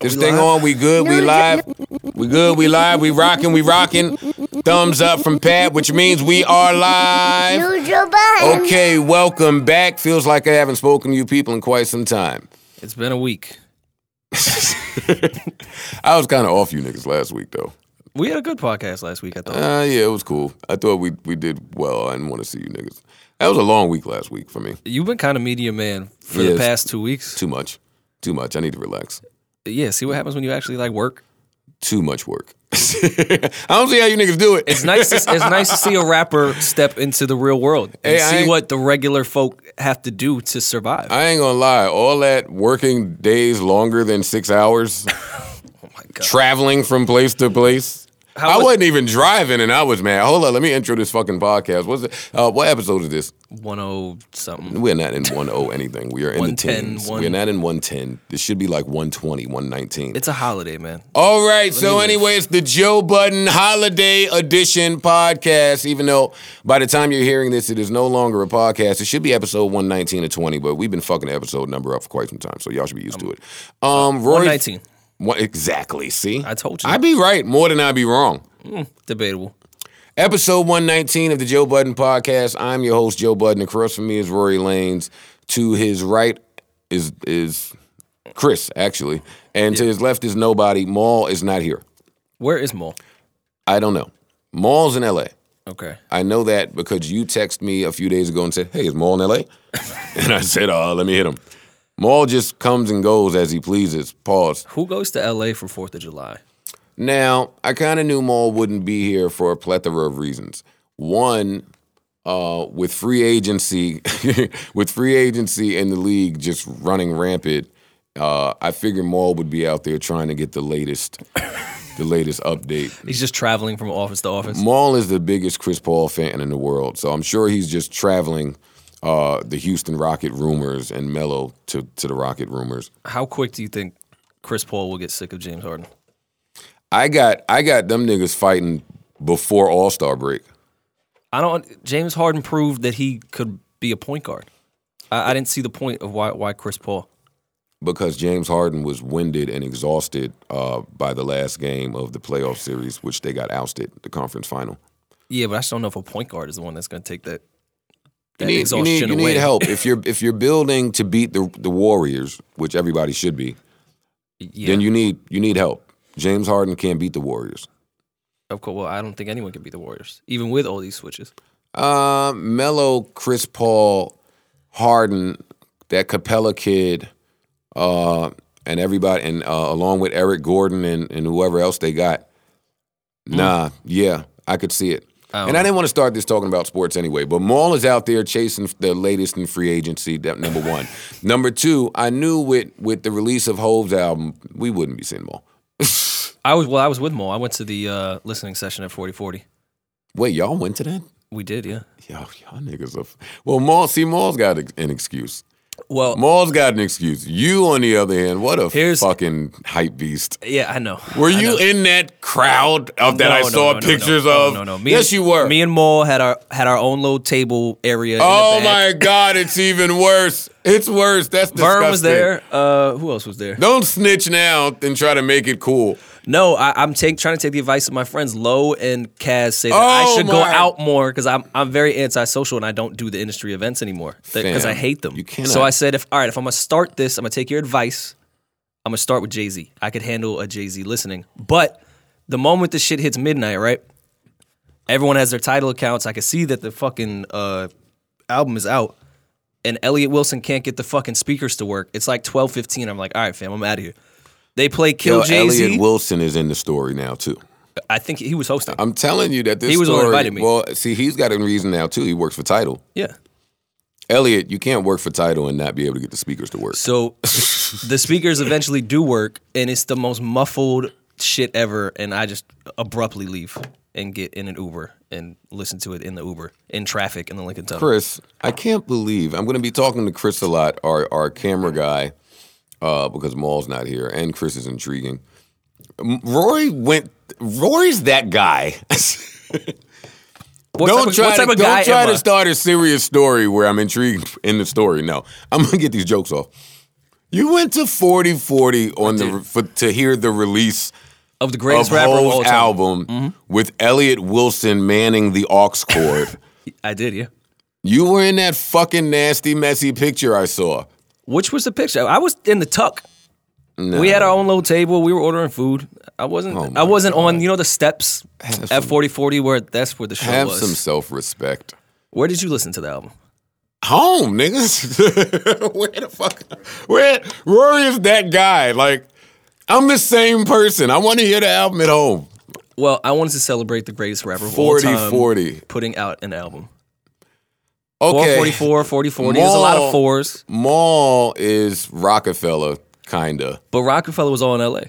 This We thing live? on, we good, we live. We good, we live, we rocking, we rocking. Thumbs up from Pat, which means we are live. Okay, welcome back. Feels like I haven't spoken to you people in quite some time. It's been a week. I was kind of off you niggas last week though. We had a good podcast last week. I thought. Uh, yeah, it was cool. I thought we we did well. I didn't want to see you niggas. That was a long week last week for me. You've been kind of media man for Yes. the past two weeks. Too much. Too much. I need to relax. Yeah. See what happens when you actually like work. Too much work. I don't see how you niggas do it. It's nice. To, it's nice to see a rapper step into the real world and Hey, see what the regular folk have to do to survive. I ain't gonna lie. All that working days longer than six hours, oh my god. traveling from place to place. How I was- wasn't even driving, and I was mad. Hold on, let me intro this fucking podcast. What's it? Uh, what episode is this? One oh something. We're not in one oh anything. We are in the 110, tens. one- We're not in one ten. This should be like 120, 119. It's a holiday, man. All right. So, live. anyway, it's the Joe Budden Holiday Edition podcast. Even though by the time you're hearing this, it is no longer a podcast. It should be episode 119 or 20, but we've been fucking the episode number up for quite some time, so y'all should be used to it. Um, Roy, One nineteen. What, exactly. See, I told you. I'd be right more than I'd be wrong. Mm, debatable. Episode 119 of the Joe Budden podcast. I'm your host, Joe Budden. Across from me is Rory Lanes. To his right is is Chris, actually, and to his left is nobody. Mal is not here. Where is Mo? I don't know. Mal's in LA. Okay. I know that because you texted me a few days ago and said, "Hey, is Mal in LA?" and I said, Oh, let me hit him." Mal just comes and goes as he pleases. Pause. Who goes to L.A. for Fourth of July? Now, I kind of knew Mal wouldn't be here for a plethora of reasons. One, uh, with free agency, with free agency in the league just running rampant, uh, I figured Mal would be out there trying to get the latest, the latest update. He's just traveling from office to office. Mal is the biggest Chris Paul fan in the world, so I'm sure he's just traveling uh, the Houston Rocket rumors and Melo to, to the Rocket rumors. How quick do you think Chris Paul will get sick of James Harden? I got I got them niggas fighting before All Star break. I don't. James Harden proved that he could be a point guard. I, I didn't see the point of why why Chris Paul. because James Harden was winded and exhausted uh, by the last game of the playoff series, which they got ousted, the conference final. Yeah, but I just don't know if a point guard is the one that's going to take that. You that need, you need, you need help if you're if you're building to beat the the Warriors, which everybody should be. Yeah, Then you need you need help. James Harden can't beat the Warriors. of course. Well, I don't think anyone can beat the Warriors, even with all these switches. Uh, Melo, Chris Paul, Harden, that Capela kid, uh, and everybody, and uh, along with Eric Gordon and, and whoever else they got. Nah, yeah, I could see it. Don't And I didn't want to start this talking about sports anyway, but Mal is out there chasing the latest in free agency. That number one. number two, I knew with with the release of Hov's album, we wouldn't be seeing Mal. I was well. I was with Mo. I went to the uh, listening session at forty forty. Wait, y'all went to that? We did, yeah. Yo, y'all niggas are. Well, Mal, see, Mal's got an excuse. Well, Mal's got an excuse. You, on the other hand, what a Here's- fucking hype beast. yeah, I know. Were I you know. in that crowd of that No, I no, saw no, pictures of? No, no, no. Me yes, and, you were. Me and Mo had our had our own little table area. oh in the back. my God, it's even worse. It's worse. That's disgusting. Vern was there. Uh, who else was there? Don't snitch now and try to make it cool. No, I, I'm take, trying to take the advice of my friends Lowe and Kaz say that Oh, I should go out more because I'm I'm very antisocial and I don't do the industry events anymore because I hate them. you cannot- So I said, if all right, if I'm gonna start this, I'm gonna take your advice. I'm gonna start with Jay Z. I could handle a Jay Z listening, but the moment the shit hits midnight, right? Everyone has their Tidal accounts. I can see that the fucking uh, album is out, and Elliott Wilson can't get the fucking speakers to work. It's like 12:15. I'm like, all right, fam, I'm out of here. They play Kill Jay Z. Elliott Wilson is in the story now too. I think he was hosting. I'm telling you that this He was the one story. invited me. Well, see, he's got a reason now too. He works for Tidal. Yeah. Elliott, you can't work for Tidal and not be able to get the speakers to work. So the speakers eventually do work, and it's the most muffled shit ever. And I just abruptly leave and get in an Uber and listen to it in the Uber in traffic in the Lincoln Tunnel. Chris, I can't believe I'm going to be talking to Chris a lot, our our camera guy, uh, because Mal's not here, and Chris is intriguing. Rory went. Rory's that guy. What don't of, try, what type to, of guy don't try to start a serious story where I'm intrigued in the story. No, I'm gonna get these jokes off. You went to 4040 on the for, to hear the release Of the of greatest rapper of all time. album with Elliott Wilson manning the aux cord. I did, yeah. you were in that fucking nasty, messy picture I saw. Which was the picture? I was in the tuck. No. We had our own little table. We were ordering food. I wasn't. Oh I wasn't on. You know the steps Have at some- forty forty where that's where the show Have was. some self respect. Where did you listen to the album? Home, niggas. where the fuck? Where Rory is that guy? Like, I'm the same person. I want to hear the album at home. Well, I wanted to celebrate the greatest rapper of all 40 time 40. putting out an album. Okay. 444, 40 40. There's a lot of fours, Mal is Roc-A-Fella, kinda. but Roc-A-Fella was all in LA.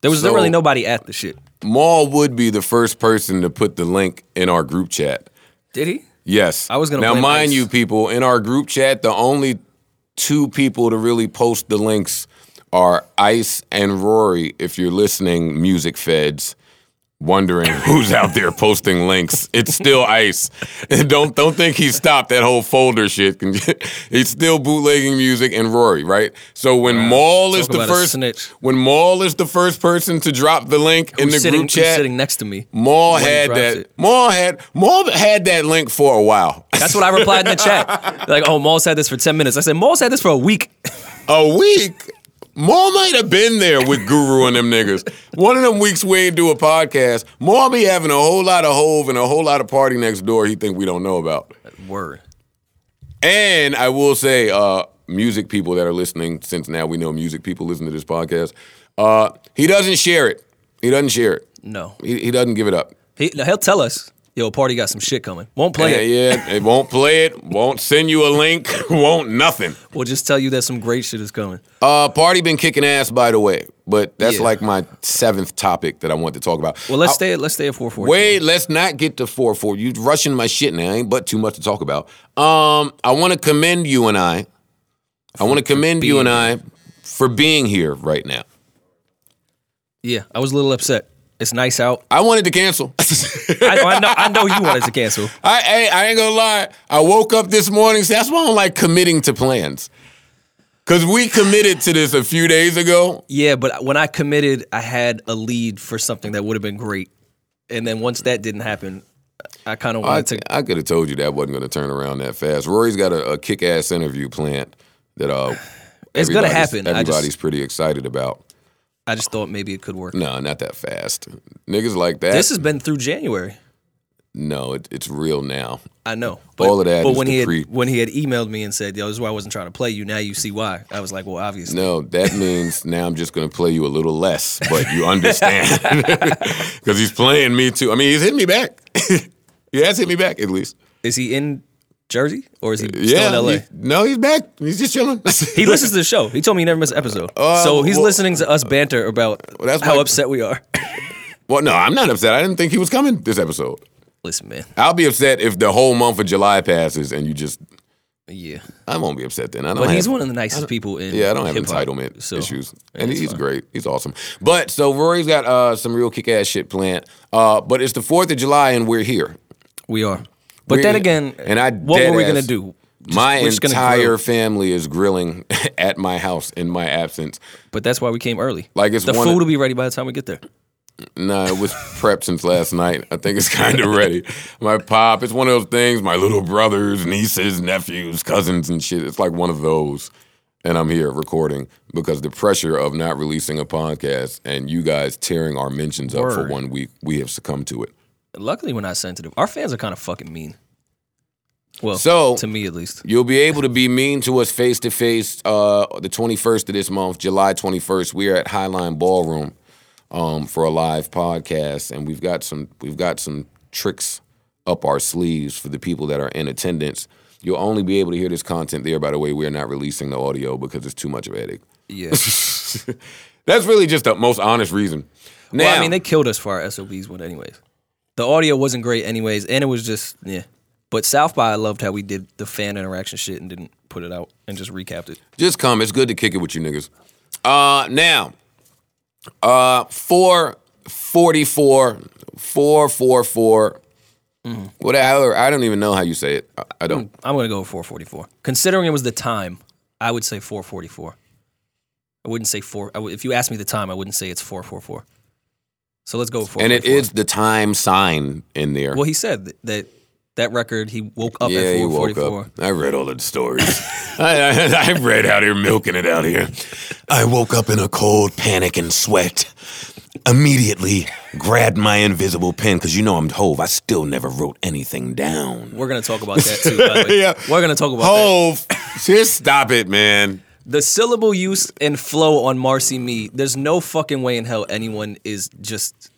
There was So- really nobody at the shit. Mal would be the first person to put the link in our group chat. Did he? Yes. I was gonna Now, mind Ice. you, people, in our group chat, the only two people to really post the links are Ice and Rory. If you're listening, music feds, wondering who's out there posting links, it's still Ice. And don't don't think he stopped that whole folder shit. He's still bootlegging music and Rory, right? So when Mal is Talk the first, when Mal is the first person to drop the link in the sitting, group who's chat, sitting next to me. Mal had that. it. Mal had Mal had that link for a while. That's what I replied in the chat. Like, oh, Mal's had this for 10 minutes. I said, Mal's had this for a week. a week. Mal might have been there with Guru and them niggas. One of them weeks we ain't do a podcast. Mal be having a whole lot of Hov and a whole lot of PartyNextDoor he think we don't know about. Word. And I will say, uh, music people that are listening, since now we know music people listen to this podcast, uh, he doesn't share it. He doesn't share it. No. He, he doesn't give it up. He, he'll tell us, yo, party got some shit coming. Won't play yeah, it. yeah, yeah. it won't play it, won't send you a link, won't nothing. We'll just tell you that some great shit is coming. Uh, party been kicking ass, by the way, but that's Yeah. like my seventh topic that I want to talk about. Well, let's I- stay at let's stay at 440. Wait, let's not get to four four. You rushing my shit now. Ain't but too much to talk about. Um, I want to commend you and I. I want to commend you and I for being here right now. Yeah, I was a little upset. It's nice out. I wanted to cancel. I, I know I know you wanted to cancel. I, I I ain't gonna lie. I woke up this morning. See, that's why I don't like committing to plans. Cause we committed to this a few days ago. Yeah, but when I committed, I had a lead for something that would have been great. And then once that didn't happen, I kind of I, wanted to I could have told you that wasn't going to turn around that fast. Rory's got a, a kick-ass interview planned that uh, It's gonna everybody's- happen. I just- Everybody's pretty excited about. I just thought maybe it could work. No, not that fast. Niggas like that. This has been through January. no, it, it's real now. I know. All of that But is when he had creep. when he had emailed me and said, "Yo, this is why I wasn't trying to play you." Now you see why. I was like, "Well, obviously." No, that means now I'm just going to play you a little less, but you understand because he's playing me too. I mean, he's hit me back. he has hit me back at least. Is he in Jersey or is he still Yeah. in LA? he- no, he's back. He's just chilling. He listens to the show. He told me he never missed an episode. Uh, so he's well- listening to us banter about that's how my- upset we are. well, no, I'm not upset. I didn't think he was coming this episode. Listen, man. I'll be upset if the whole month of July passes and you just. Yeah. I won't be upset then. I don't But he's one of the nicest people in Yeah, I don't have entitlement so issues, and he's fine. great. He's awesome. But so Rory's got uh, some real kick ass shit planned. Uh, but it's the Fourth of July, and we're here. We are. But We're- then again, and I what were we dead gonna do? Just- my entire family is grilling at my house in my absence. But that's why we came early. Like it's the food of- will be ready by the time we get there. Nah, it was prepped since last night. I think it's kind of ready. My pop, it's one of those things. My little brothers, nieces, nephews, cousins, and shit. It's like one of those. And I'm here recording because the pressure of not releasing a podcast and you guys tearing our mentions up for one week, we have succumbed to it. Luckily, we're not sensitive. Our fans are kind of fucking mean. Well, So- to me at least. You'll be able to be mean to us face to face uh the 21st of this month, July 21st. We are at Highline Ballroom um, for a live podcast, and we've got some we've got some tricks up our sleeves for the people that are in attendance. You'll only be able to hear this content there. By the way, we are not releasing the audio because it's too much of a headache. Yeah. That's really just the most honest reason. Now, well, I mean, they killed us for our SOBs one, anyways. The audio wasn't great, anyways, and it was just yeah. But South by, I loved how we did the fan interaction shit and didn't put it out and just recapped it. Just come. It's good to kick it with you niggas. Uh now, uh four forty four, four four four. Whatever. I don't even know how you say it. I, I don't. I'm gonna go with 444. Considering it was the time, I would say 444. I wouldn't say four. I would, if you asked me the time, I wouldn't say it's 444. So let's go with 444. And it is the time sign in there. Well, he said that that, that record, he woke up yeah, at he woke 444. up. I read all the stories. I, I, I read out here milking it out here. I woke up in a cold panic and sweat. Immediately grabbed my invisible pen because you know I'm Hov. I still never wrote anything down. We're going to talk about that too. by the way. Yeah. We're going to talk about that. Hov, just stop it, man. The syllable use and flow on Marcy Me, there's no fucking way in hell anyone is just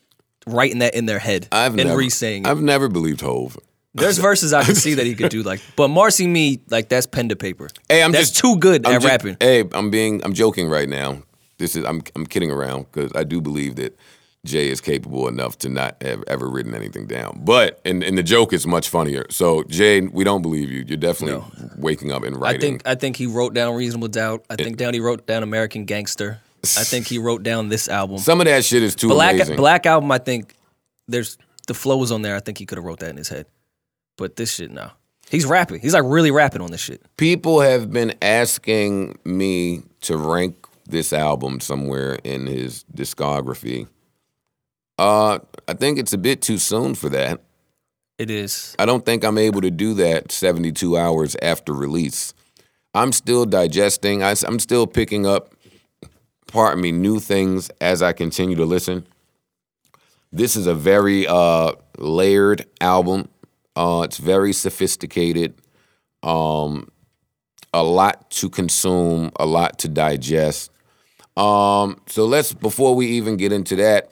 writing that in their head I've and never, re-saying it. I've never believed Hov. There's verses I can see that he could do like, but Marcy Me, like that's pen to paper. Hey, I'm that's just too good I'm at ju- rapping. Hey, I'm being, I'm joking right now. This is, I'm, I'm kidding around because I do believe that Jay is capable enough to not have ever written anything down. But, and, and the joke is much funnier. So Jay, we don't believe you. You're definitely waking up and writing. I think I think he wrote down Reasonable Doubt. I think down he wrote down American Gangster. I think he wrote down this album. some of that shit is too Black amazing. Black album. I think there's the flow was on there. I think he could have wrote that in his head. But this shit, no. He's rapping. He's like really rapping on this shit. People have been asking me to rank this album somewhere in his discography. Uh, I think it's a bit too soon for that. It is. I don't think I'm able to do that 72 hours after release. I'm still digesting. I, am still picking up, pardon me, new things as I continue to listen. This is a very uh, layered album. Uh, it's very sophisticated. Um, a lot to consume, a lot to digest. Um, so let's before we even get into that,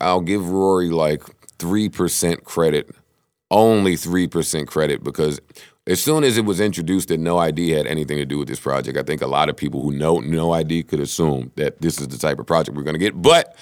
I'll give Rory like three percent credit, only three percent credit because as soon as it was introduced that No ID had anything to do with this project, I think a lot of people who know No ID could assume that this is the type of project we're gonna get. But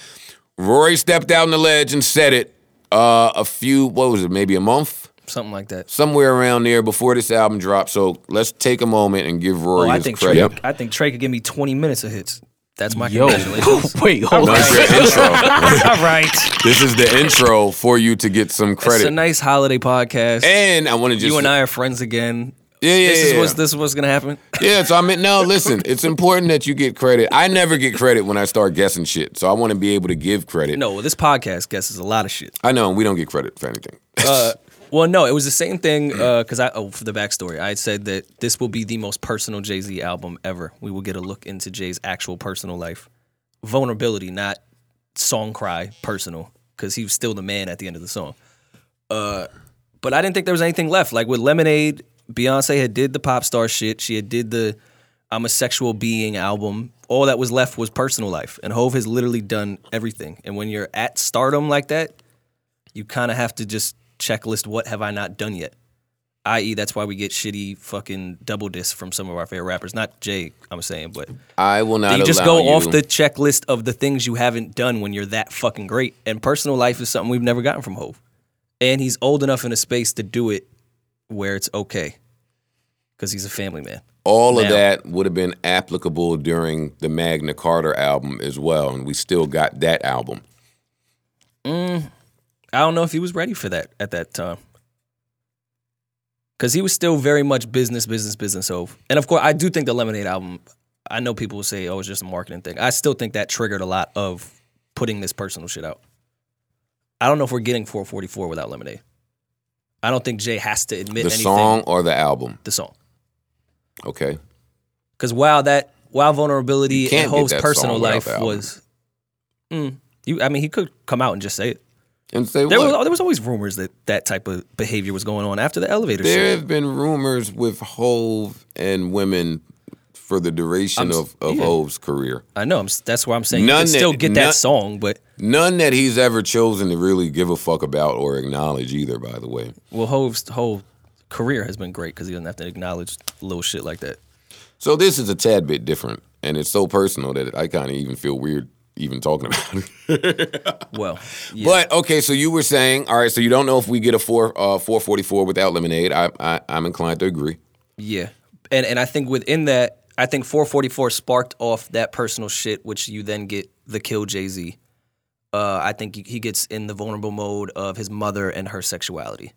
Rory stepped out on the ledge and said it uh, a few, what was it, maybe a month, Something like that. somewhere around there before this album dropped. So let's take a moment and give Rory Oh, I think credit. Trey, I think Trey could give me 20 minutes of hits. That's my Yo, congratulations. wait, hold on. That's your intro. All right. This is the intro for you to get some credit. It's a nice holiday podcast. and I want to just you and I are friends again. yeah, yeah, This is yeah. what's this is what's gonna happen. yeah. So I mean, no, listen. It's important that you get credit. I never get credit when I start guessing shit, so I want to be able to give credit. No, this podcast guesses a lot of shit. I know and we don't get credit for anything. Uh, well, no, it was the same thing because I oh for the backstory, I had said that this will be the most personal Jay Z album ever. We will get a look into Jay's actual personal life, vulnerability, not song cry, personal, because he was still the man at the end of the song. Uh, but I didn't think there was anything left. Like with Lemonade, Beyonce had did the pop star shit. She had did the I'm a sexual being album. All that was left was personal life, and Hov has literally done everything. And when you're at stardom like that, you kind of have to just checklist what have I not done yet. I.e., that's why we get shitty fucking double discs from some of our favorite rappers. Not Jay, I'm saying, but I will not. you just go off the checklist of the things you haven't done when you're that fucking great. And personal life is something we've never gotten from Hov. And he's old enough in a space to do it where it's okay because he's a family man. All of that would have been applicable during the Magna Carta album as well, and we still got that album. Mm. I don't know if he was ready for that at that time. Because he was still very much business, business, business. Hov. And of course, I do think the Lemonade album, I know people will say, oh, it's just a marketing thing. I still think that triggered a lot of putting this personal shit out. I don't know if we're getting 444 without Lemonade. I don't think Jay has to admit anything. The anything. song or the album? The song. Okay. Because while that, while vulnerability and Hov's personal life was, mm, you. I mean, he could come out and just say it. And say There what? was, there was always rumors that that type of behavior was going on after the elevator There shit. have been rumors with Hov and women for the duration I'm of, of yeah. Hov's career. I know. I'm, that's why I'm saying None you can that- still get none- that song, but None that he's ever chosen to really give a fuck about or acknowledge either, by the way. well, Hov's whole career has been great because he doesn't have to acknowledge little shit like that. So this is a tad bit different, and it's so personal that I kind of even feel weird even talking about it. Well, yeah. But okay, so you were saying, all right, so you don't know if we get a four uh, four forty four without lemonade. I, I I'm inclined to agree. Yeah, and and I think within that, I think 444 sparked off that personal shit, which you then get the kill Jay Z. Uh, I think he gets in the vulnerable mode of his mother and her sexuality.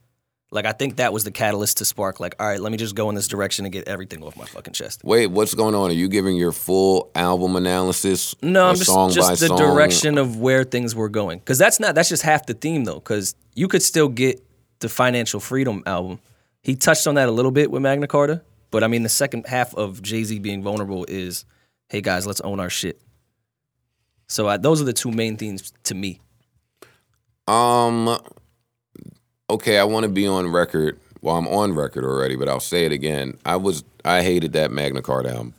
Like I think that was the catalyst to spark. Like, all right, let me just go in this direction and get everything off my fucking chest. Wait, what's going on? Are you giving your full album analysis? No, uh, I'm just song just the song? direction of where things were going. Because that's not that's just half the theme though. Because you could still get the Financial Freedom album. He touched on that a little bit with Magna Carta, but I mean the second half of Jay Z being vulnerable is, hey guys, let's own our shit. So I, those are the two main themes to me. Um. Okay, I want to be on record. Well, I'm on record already, but I'll say it again. I was I hated that Magna Carta album.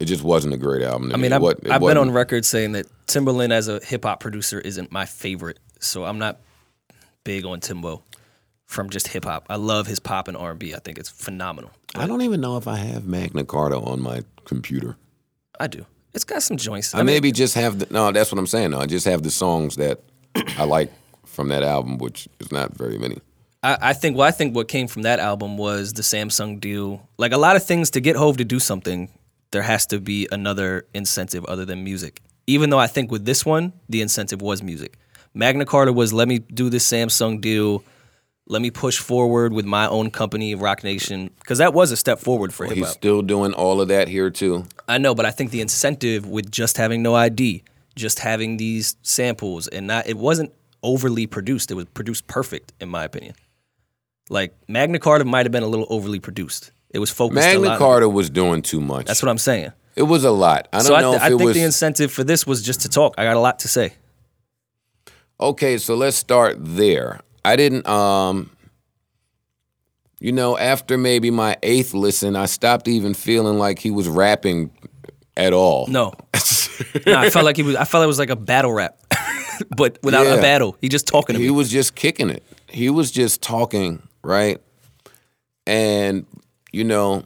It just wasn't a great album. To I mean, I've, wa- I've been on record saying that Timbaland as a hip hop producer isn't my favorite. So I'm not big on Timbo from just hip hop. I love his pop and R&B. I think it's phenomenal. I don't even know if I have Magna Carta on my computer. I do. It's got some joints. I, maybe just have the no. That's what I'm saying. No, I just have the songs that I like from that album, which is not very many. I, I think. Well, I think what came from that album was the Samsung deal. Like a lot of things to get Hov to do something, there has to be another incentive other than music. Even though I think with this one, the incentive was music. Magna Carta was let me do this Samsung deal. Let me push forward with my own company, Roc Nation, because that was a step forward for hip He's still doing all of that here too. I know, but I think the incentive with just having no ID, just having these samples, and not it wasn't overly produced. It was produced perfect, in my opinion. Like Magna Carta might have been a little overly produced. It was focused. a Magna lot Carta was doing too much. That's what I'm saying. it was a lot. I don't So I, know th- if I think was. the incentive for this was just to talk. I got a lot to say. Okay, so let's start there. I didn't um you know, after maybe my eighth listen, I stopped even feeling like he was rapping at all. No, no, I felt like he was. I felt it was like a battle rap, but without Yeah. a battle. He just talking to He me. was just kicking it. He was just talking, right? And you know,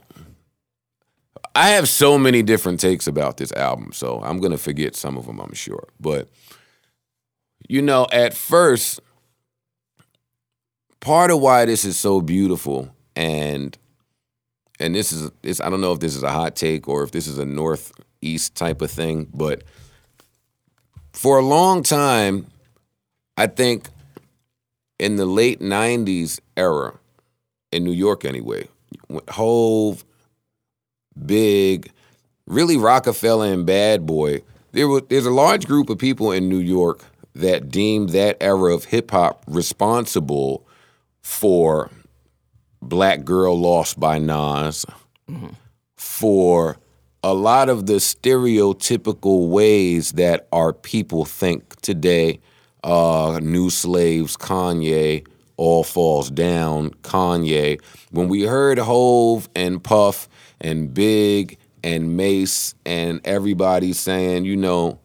I have so many different takes about this album, so I'm gonna forget some of them, I'm sure. But you know, at first, part of why this is so beautiful, and and this is this I don't know if this is a hot take or if this is a northeast type of thing, but for a long time, I think in the late '90s era, in New York anyway, Hov, Big, really Roc-A-Fella and Bad Boy. There was there's a large group of people in New York that deemed that era of hip hop responsible for Black Girl Lost by Nas, mm-hmm. for a lot of the stereotypical ways that our people think today. Uh, New Slaves, Kanye, All Falls Down, Kanye. When we heard Hov and Puff and Big and Mase and everybody saying, you know,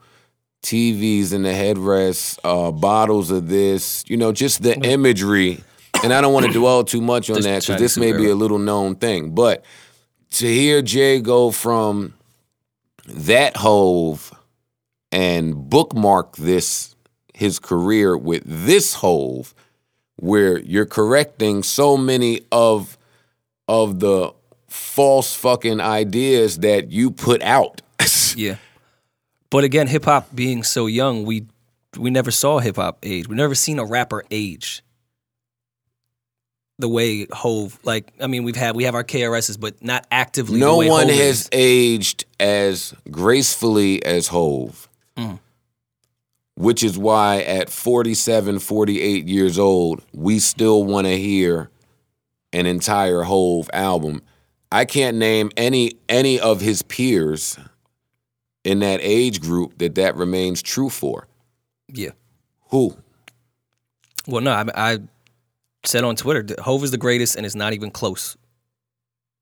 TVs in the headrest, uh, bottles of this, you know, just the imagery. And I don't want to dwell too much on Just that because this may be a little known thing. But to hear Jay go from that Hov and bookmark this his career with this Hov, where you're correcting so many of of the false fucking ideas that you put out. Yeah. But again, hip hop being so young, we we never saw hip hop age. We never seen a rapper age. The way Hov, like, I mean, we've had we have our KRSs, but not actively. no the way one Hov has is. aged as gracefully as Hov. Mm. Which is why at 47, 48 years old, we still want to hear an entire Hov album. I can't name any any of his peers in that age group that that remains true for. Yeah. Who? Well, no, I, I said on Twitter, that Hov is the greatest, and it's not even close.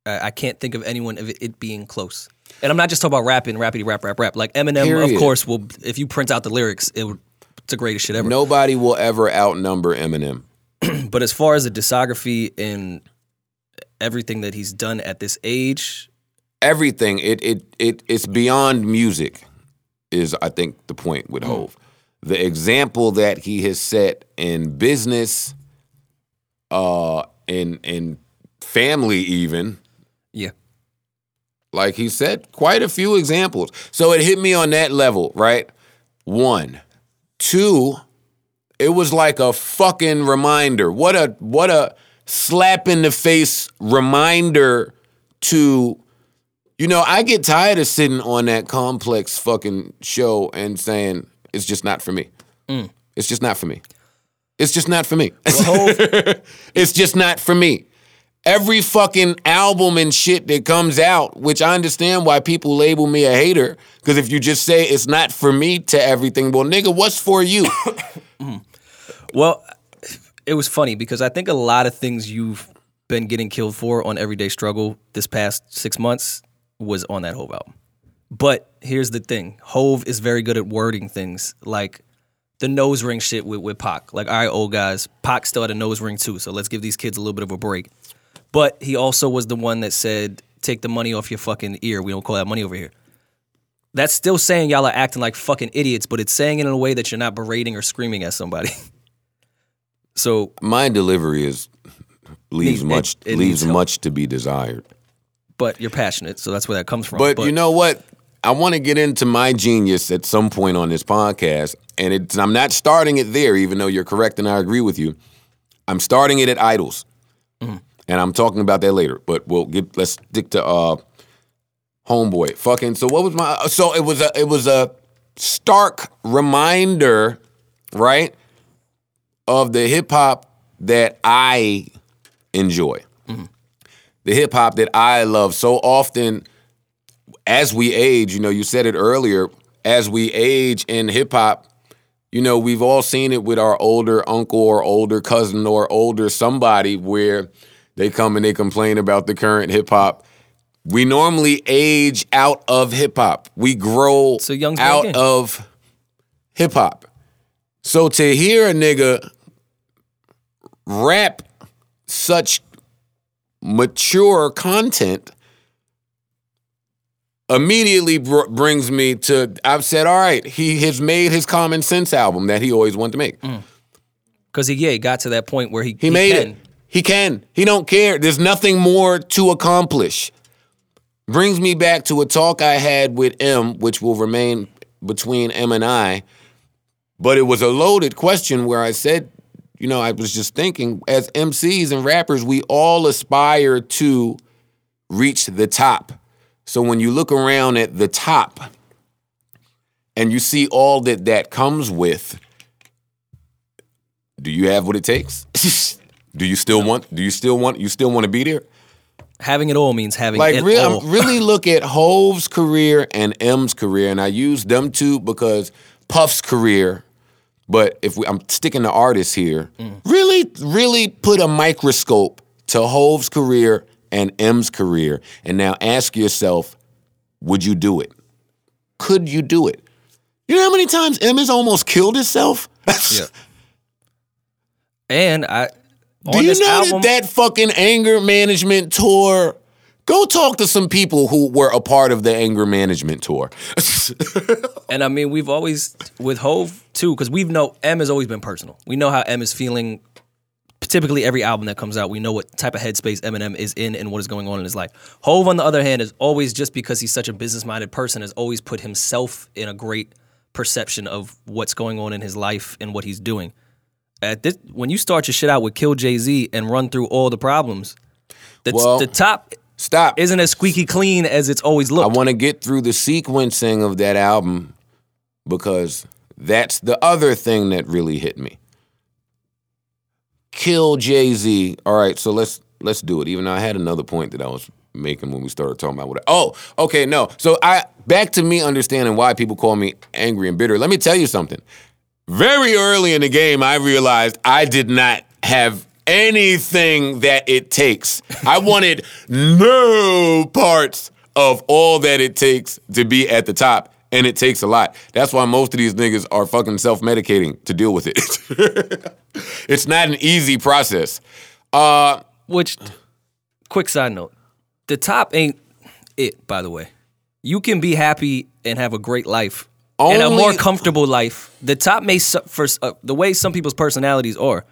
I, I can't think of anyone of it, it being close. And I'm not just talking about rapping, rappity rap, rap, rap. Like Eminem, Period. of course, will. If you print out the lyrics, it would. It's the greatest shit ever. Nobody will ever outnumber Eminem. But as far as the discography and everything that he's done at this age, everything. It it it it's beyond music, is I think the point with hmm. Hov. The example that he has set in business, uh, in in family, even yeah, like he said, quite a few examples. So it hit me on that level, right? One, two. it was like a fucking reminder. What a what a slap in the face reminder to you know, I get tired of sitting on that complex fucking show and saying it's just not for me. It's just not for me. It's just not for me. it's just not for me. Every fucking album and shit that comes out, which I understand why people label me a hater, because if you just say it's not for me to everything, well, nigga, what's for you? Well, it was funny because I think a lot of things you've been getting killed for on Everyday Struggle this past six months was on that Hov album. But here's the thing Hove is very good at wording things like the nose ring shit with, with Pac. Like, all right, old guys, Pac still had a nose ring too, so let's give these kids a little bit of a break. But he also was the one that said, take the money off your fucking ear. We don't call that money over here. That's still saying y'all are acting like fucking idiots, but it's saying it in a way that you're not berating or screaming at somebody. so My delivery is leaves it- much it leaves much to be desired. but you're passionate, so that's where that comes from. But, you know what? I want to get into my genius at some point on this podcast, and it's I'm not starting it there, even though you're correct and I agree with you. I'm starting it at idols, Mm-hmm. and I'm talking about that later. But we'll get let's stick to uh, homeboy. Fucking. So what was my? So it was a it was a stark reminder, right, of the hip hop that I enjoy, the hip hop that I love so often as we age, you know, you said it earlier, as we age in hip hop, you know, we've all seen it with our older uncle or older cousin or older somebody where they come and they complain about the current hip hop. We normally age out of hip hop. We grow So young's out back in. of hip hop. So to hear a nigga rap such mature content immediately br- brings me to I've said, all right, he has made his common sense album that he always wanted to make. Mm. because he yeah he got to that point where he He, made can. it. He can. He don't care. There's nothing more to accomplish. Brings me back to a talk I had with M, which will remain between M and I. But it was a loaded question where I said, you know, I was just thinking, as MCs and rappers, we all aspire to reach the top. So when you look around at the top and you see all that that comes with, do you have what it takes? do you still want? Do you still want? You still want to be there? Having it all means having Like it really, all. I'm really look at Hov's career and M's career, and I use them two because Puff's career. But if we, I'm sticking to artists here, Mm. really, really put a microscope to Hov's career and M's career, and now ask yourself, would you do it? Could you do it? You know how many times M has almost killed himself? Yeah. and I on Do you this know album, that that fucking anger management tour? Go talk to some people who were a part of the anger management tour. and I mean we've always with Hov too because we've know M has always been personal. We know how M is feeling. Typically, every album that comes out, we know what type of headspace Eminem is in and what is going on in his life. Hov, on the other hand, is always just because he's such a business-minded person, has always put himself in a great perception of what's going on in his life and what he's doing. At this, when you start your shit out with Kill Jay Z and run through all the problems, the, Well- the top Stop. isn't as squeaky clean as it's always looked. I want to get through the sequencing of that album because that's the other thing that really hit me. Kill Jay Z. All right, so let's let's do it. Even though I had another point that I was making when we started talking about what. Oh, okay, no. So I back to me understanding why people call me angry and bitter. Let me tell you something. Very early in the game, I realized I did not have anything that it takes. I wanted no parts of all that it takes to be at the top. And it takes a lot. That's why most of these niggas are fucking self medicating to deal with it. it's not an easy process. Uh, Which, quick side note, the top ain't it. By the way, you can be happy and have a great life and a more comfortable life. The top may su- for uh, the way some people's personalities are,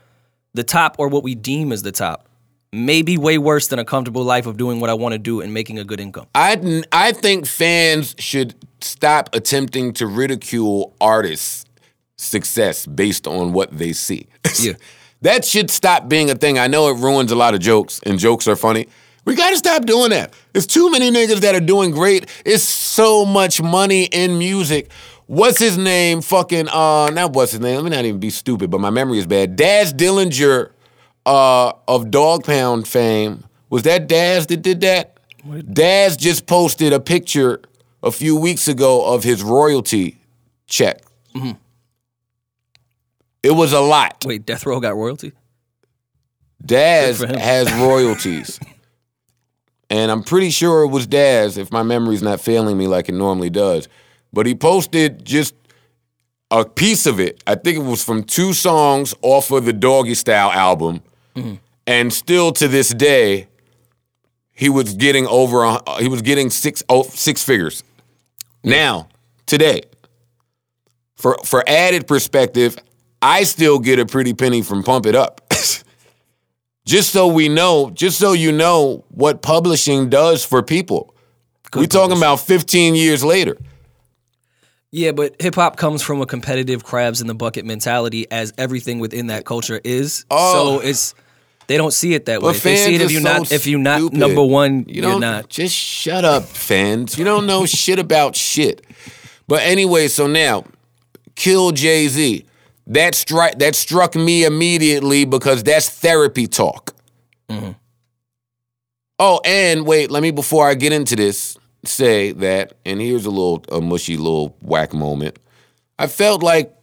the top or what we deem as the top may be way worse than a comfortable life of doing what I want to do and making a good income. I, I think fans should stop attempting to ridicule artists success based on what they see. Yeah. that should stop being a thing. I know it ruins a lot of jokes, and jokes are funny. We gotta stop doing that. There's too many niggas that are doing great. It's so much money in music. What's his name? Fucking uh not what's his name? Let me not even be stupid, but my memory is bad. Daz Dillinger uh of Dogg Pound fame. Was that Daz that did that? Daz just posted a picture a few weeks ago of his royalty check. It was a lot. Wait, Death Row got royalty? Daz Good for him. has royalties. and I'm pretty sure it was Daz, if my memory's not failing me like it normally does. But he posted just a piece of it. I think it was from two songs off of the Doggystyle album. Mm-hmm. And still to this day, he was getting over, a- he was getting six, oh, six figures. Now, today, for, for added perspective, I still get a pretty penny from Pump It Up. just so we know, just so you know what publishing does for people. We're talking about 15 years later. Yeah, but hip hop comes from a competitive crabs in the bucket mentality, as everything within that culture is. Oh. So it's they don't see it that way. But If they see it fans if are so not if you're not stupid. number one, You you're don't just shut up, fans. You don't know shit about shit. But anyway, so now, kill Jay Z. That strike that struck me immediately because that's therapy talk. Mm-hmm. Oh, and wait, let me before I get into this say that, and here's a little a mushy little whack moment. I felt like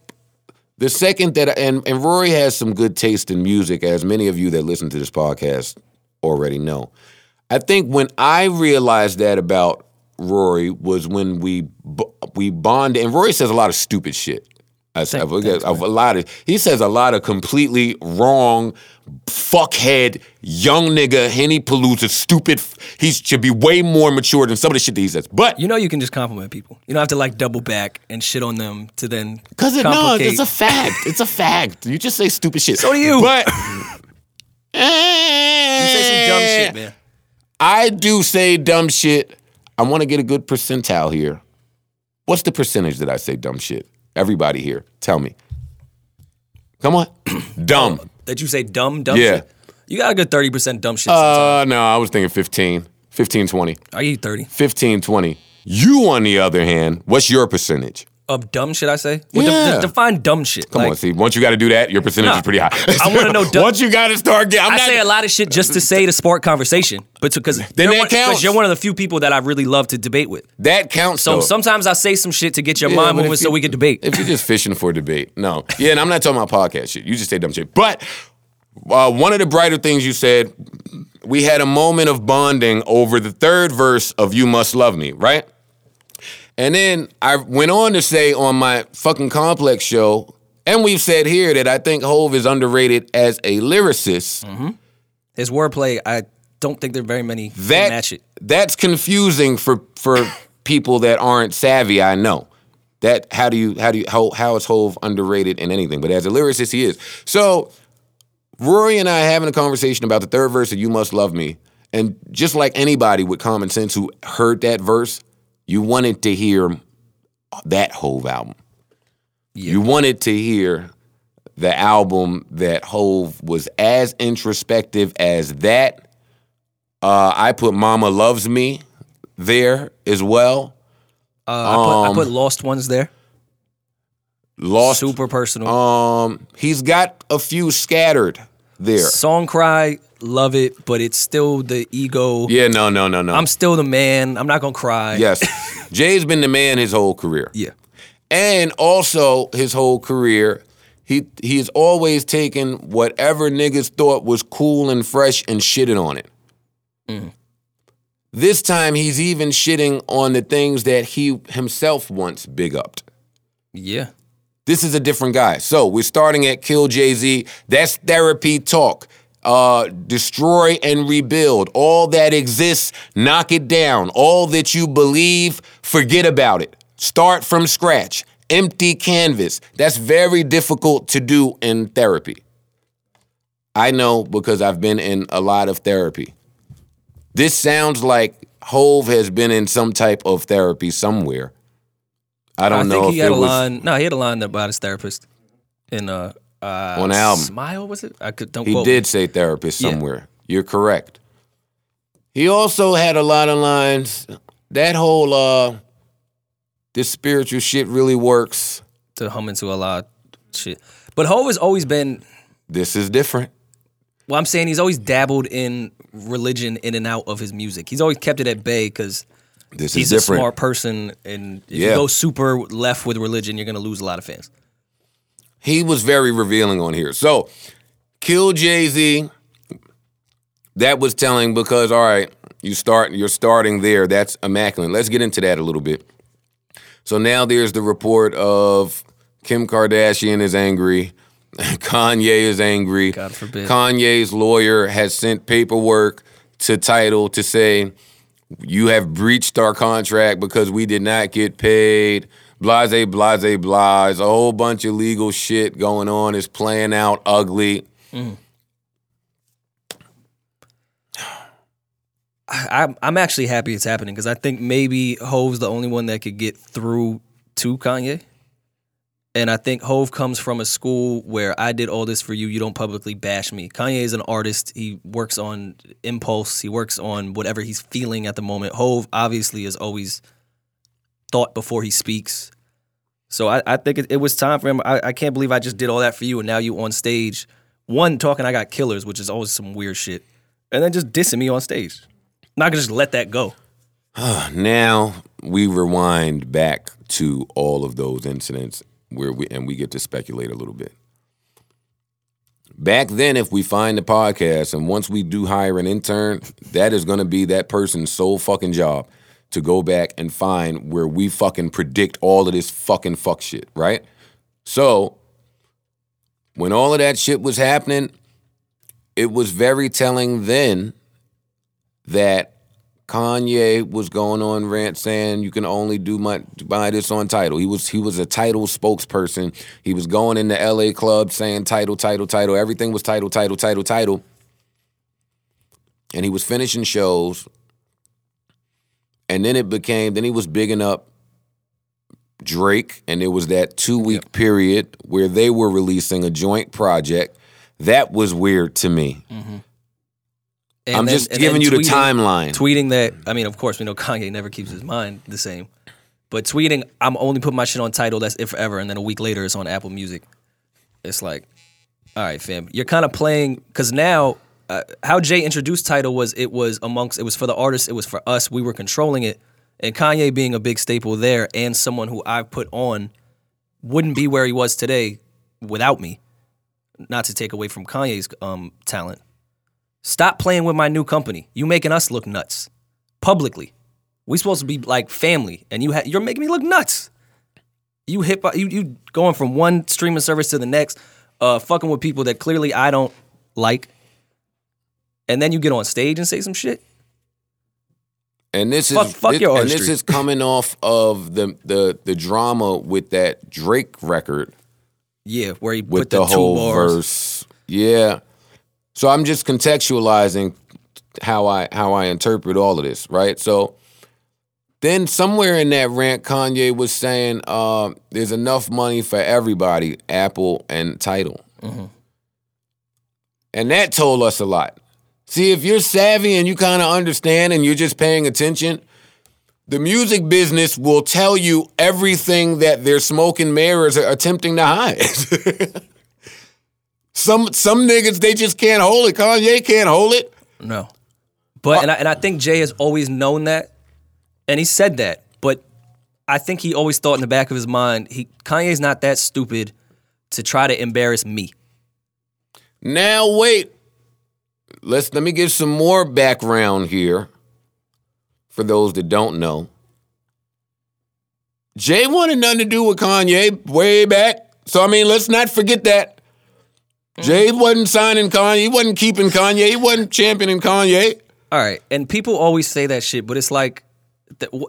the second that and and Rory has some good taste in music, as many of you that listen to this podcast already know. I think when I realized that about Rory was when we we bonded, and Rory says a lot of stupid shit. I said, Thank- a, a lot of he says a lot of completely wrong, fuckhead, young nigga, henny palooza, stupid. He should be way more mature than some of the shit that he says. But You know you can just compliment people. You don't have to like double back and shit on them to then Because it, no, it's a fact. It's a fact. You just say stupid shit. So do you. But you say some dumb shit, eh. man. I do say dumb shit. I want to get a good percentile here. What's the percentage that I say dumb shit? Everybody here, tell me. Come on, dumb. That you say dumb, dumb Yeah. shit. You got a good thirty percent dumb shit. Uh, no, I was thinking 15, 15, 20, Are you thirty 15, 20. You, on the other hand, what's your percentage? Of dumb shit? I say. Well, Yeah. de- define dumb shit. Come on, see, once you got to do that, your percentage Nah. is pretty high. I wanna know dumb- once you got to start getting, I'm I not, say a lot of shit just to say to spark conversation, but because Then that counts. you're one of the few people that I really love to debate with. that counts. So though. sometimes I say some shit to get your Yeah, mind moving so we can debate. If you're just fishing for debate, no. Yeah, and I'm not talking about podcast shit. You just say dumb shit. But uh, one of the brighter things you said, we had a moment of bonding over the third verse of "You Must Love Me," right? And then I went on to say on my fucking complex show, and we've said here that I think Hov is underrated as a lyricist. Mm-hmm. His wordplay, I don't think there are very many that That match it. that's confusing for for people that aren't savvy. I know that. How do you how do you how how is Hov underrated in anything? But as a lyricist, he is. So Rory and I having a conversation about the third verse of "You Must Love Me," and just like anybody with common sense who heard that verse, you wanted to hear that Hov album. You wanted to hear the album that Hov was as introspective as that. Uh, I put Mama Loves Me there as well. Uh, I, put, I Um, put Lost Ones there. Lost. Super personal. Um, he's got a few scattered there. Song Cry, love it, but it's still the ego. Yeah, no, no, no, no. I'm still the man. I'm not gonna cry. yes, Jay's been the man his whole career. Yeah. and also his whole career, he he's always taken whatever niggas thought was cool and fresh and shitted on it. Mm. This time he's even shitting on the things that he himself once big upped. Yeah. This is a different guy. So we're starting at Kill Jay Z. That's therapy talk. Uh, destroy and rebuild. All that exists, knock it down. All that you believe, forget about it. Start from scratch. Empty canvas. That's very difficult to do in therapy. I know because I've been in a lot of therapy. This sounds like Hov has been in some type of therapy somewhere. I don't I know think he had a was line. No, he had a line about his therapist in uh, uh On the album. Smile was it? I could don't he did say therapist Yeah. somewhere. You're correct. He also had a lot of lines. That whole uh this spiritual shit really works. to hum into a lot of shit. But Hov has always been. This is different. Well, I'm saying he's always dabbled in religion in and out of his music. He's always kept it at bay because This he's is a smart person, and if Yeah. you go super left with religion, you're gonna lose a lot of fans. he was very revealing on here. So, kill Jay Z. That was telling because all right, you start you're starting there. That's immaculate. Let's get into that a little bit. So now there's the report of Kim Kardashian is angry, Kanye is angry. God forbid. Kanye's lawyer has sent paperwork to Tidal to say you have breached our contract because we did not get paid. Blase, blase, blase. A whole bunch of legal shit going on. It's playing out ugly. I, I'm I'm actually happy it's happening because I think maybe Hov's the only one that could get through to Kanye. And I think Hov comes from a school where I did all this for you. You don't publicly bash me. Kanye is an artist. He works on impulse. He works on whatever he's feeling at the moment. Hov obviously is always thought before he speaks. So I, I think it, it was time for him. I, I can't believe I just did all that for you, and now you on stage, one talking I got killers, which is always some weird shit, and then just dissing me on stage. Not gonna just let that go. Now we rewind back to all of those incidents where we and we get to speculate a little bit. Back then, if we find the podcast and once we do hire an intern, that is gonna be that person's sole fucking job to go back and find where we fucking predict all of this fucking fuck shit, right? So when all of that shit was happening, it was very telling then that Kanye was going on rant saying you can only do my buy this on Tidal. He was he was a Tidal spokesperson. He was going in the LA club saying Tidal, Tidal, Tidal. Everything was Tidal, Tidal, Tidal, Tidal. And he was finishing shows. And then it became then he was bigging up Drake, and it was that two week period where they were releasing a joint project. That was weird to me. Mm-hmm. And I'm then- just giving you the timeline. Tweeting that, I mean, of course, we know Kanye never keeps his mind the same, but tweeting, I'm only putting my shit on Tidal. That's it forever, and then a week later, it's on Apple Music. It's like, all right, fam, you're kind of playing because now. Uh, how Jay introduced Tidal was it was amongst it was for the artists it was for us we were controlling it and Kanye being a big staple there and someone who I put on wouldn't be where he was today without me not to take away from Kanye's um, talent Stop playing with my new company. You making us look nuts publicly. We supposed to be like family, and you ha- you're making me look nuts. You hip you you going from one streaming service to the next, uh, fucking with people that clearly I don't like, and then you get on stage and say some shit. And this is Fuck- fuck this- your and this is coming off of the the the drama with that Drake record Yeah, where he with put the, the, two whole bars. verse. Yeah. So I'm just contextualizing how I how I interpret all of this, right? So then somewhere in that rant, Kanye was saying, uh, "There's enough money for everybody, Apple and Tidal," Mm-hmm. and that told us a lot. See, if you're savvy and you kind of understand and you're just paying attention, the music business will tell you everything that their smoke and mirrors are attempting to hide. some some niggas they just can't hold it. Kanye can't hold it. No, but and I, and I think Jay has always known that, and he said that. But I think he always thought in the back of his mind, he Kanye's not that stupid to try to embarrass me. Now wait. Let's let me give some more background here for those that don't know. Jay wanted nothing to do with Kanye way back. So I mean, let's not forget that. Jay wasn't signing Kanye, he wasn't keeping Kanye, he wasn't championing Kanye. All right, and people always say that shit, but it's like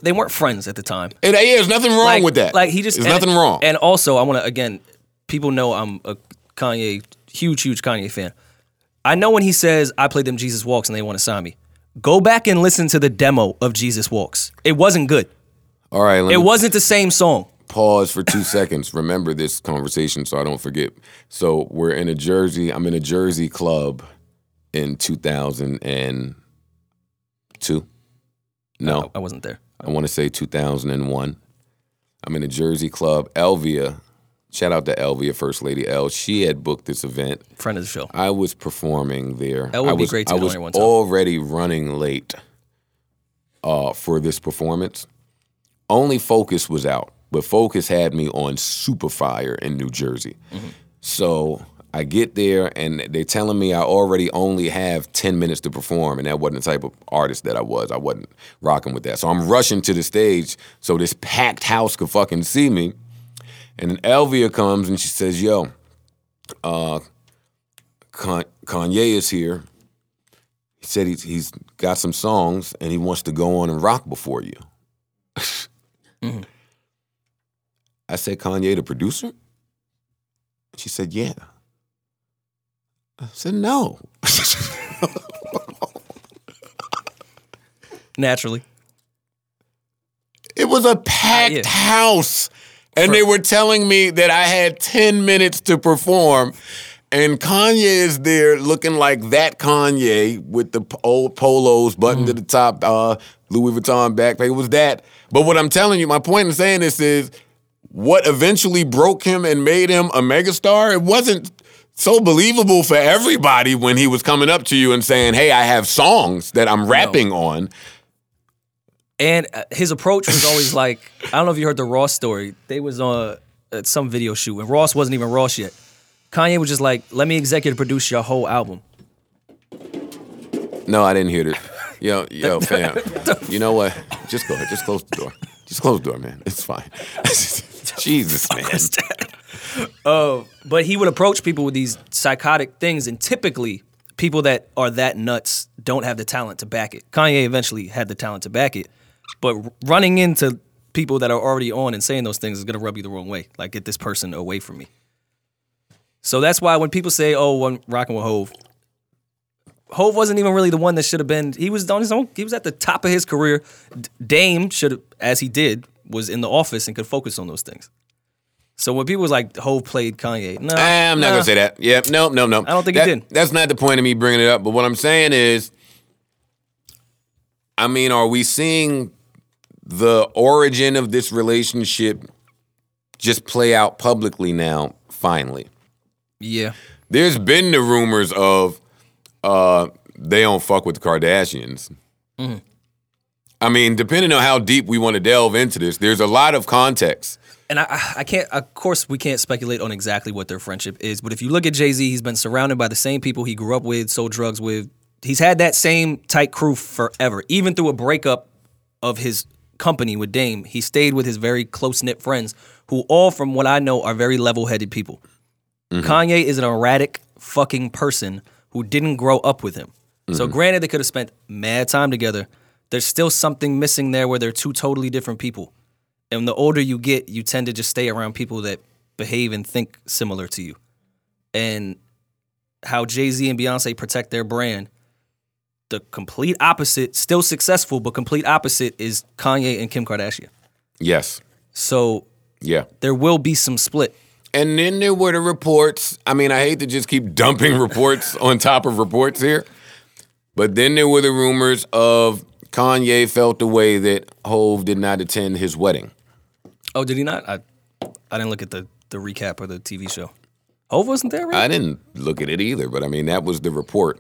they weren't friends at the time. And, yeah, there's nothing wrong like, with that. Like he just there's and- nothing wrong. And also, I want to again, people know I'm a Kanye, huge, huge Kanye fan. I know when he says I played them Jesus Walks and they want to sign me. Go back and listen to the demo of Jesus Walks. It wasn't good. All right, It me wasn't the same song. Pause for two seconds. Remember this conversation so I don't forget. So we're in a Jersey. I'm in a Jersey club in 2002. No, I wasn't there. I want to say 2001. I'm in a Jersey club. Elvia, shout out to Elvia, First Lady L. She had booked this event. Friend of the show. I was performing there. That would I be great to I was already running late uh, for this performance. Only Focus was out, but Focus had me on Super Fire in New Jersey. Mm-hmm. So I get there and they're telling me I already only have 10 minutes to perform, and that wasn't the type of artist that I was. I wasn't rocking with that. So I'm rushing to the stage so this packed house could fucking see me. And then Elvia comes and she says, Yo, uh, Kanye is here. He said he's, he's got some songs and he wants to go on and rock before you. I said, Kanye, the producer? She said, Yeah. I said, No. Naturally. It was a packed yeah. house. And they were telling me that I had 10 minutes to perform. And Kanye is there looking like that Kanye with the old polos buttoned to the top, uh, Louis Vuitton backpack. It was that. But what I'm telling you, my point in saying this is what eventually broke him and made him a megastar, it wasn't so believable for everybody when he was coming up to you and saying, Hey, I have songs that I'm rapping on. And uh, his approach was always like, I don't know if you heard the Ross story. They was on at some video shoot, and Ross wasn't even Ross yet. Kanye was just like, "Let me executive produce your whole album." No, I didn't hear it. Yo, yo, fam. You know what? Just go ahead. Just close the door. Just close the door, man. It's fine. Jesus, man. Uh, but he would approach people with these psychotic things, and typically, people that are that nuts don't have the talent to back it. Kanye eventually had the talent to back it, but running into people that are already on and saying those things is gonna rub you the wrong way. Like, get this person away from me. So that's why when people say, "Oh, one rocking with Hov," Hov wasn't even really the one that should have been. He was on his own. He was at the top of his career. Dame should have, as he did, was in the office and could focus on those things. So when people was like, "Hov played Kanye," no, I'm not nah. gonna say that. Yeah, no, no, no. I don't think he did. That's not the point of me bringing it up. But what I'm saying is, I mean, are we seeing the origin of this relationship just play out publicly now? Finally, Yeah, there's been the rumors of uh, they don't fuck with the Kardashians. Mm-hmm. I mean, depending on how deep we want to delve into this, there's a lot of context. and I, I- can't. Of course, we can't speculate on exactly what their friendship is. But if you look at Jay Z, he's been surrounded by the same people he grew up with, sold drugs with. He's had that same tight crew forever. Even through a breakup of his company with Dame, he stayed with his very close knit friends, who all, from what I know, are very level headed people. Mm-hmm. Kanye is an erratic fucking person who didn't grow up with him. So mm-hmm. granted, they could have spent mad time together. There's still something missing there where they're two totally different people. And the older you get, you tend to just stay around people that behave and think similar to you. And how Jay Z and Beyonce protect their brand, the complete opposite, still successful, but complete opposite is Kanye and Kim Kardashian. Yes. So Yeah. there will be some split. And then there were the reports. I mean, I hate to just keep dumping reports on top of reports here, but then there were the rumors of Kanye felt the way that Hov did not attend his wedding. Oh, did he not? I I didn't look at the, the recap of the TV show. Hov wasn't there, right? I didn't look at it either, but I mean, that was the report.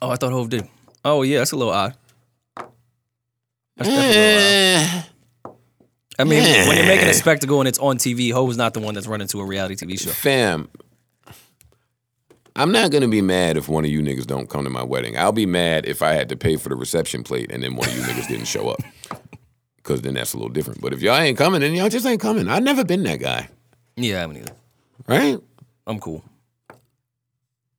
oh, I thought Hov did. Oh yeah, that's a little odd. That's definitely a little odd. Eh, I mean, when you're making a spectacle and it's on TV, Hov is not the one that's running to a reality TV show. fam, I'm not gonna be mad if one of you niggas don't come to my wedding. I'll be mad if I had to pay for the reception plate and then one of you niggas didn't show up. Cause then that's a little different. But if y'all ain't coming, then y'all just ain't coming. I've never been that guy, Yeah, I haven't either. right? I'm cool.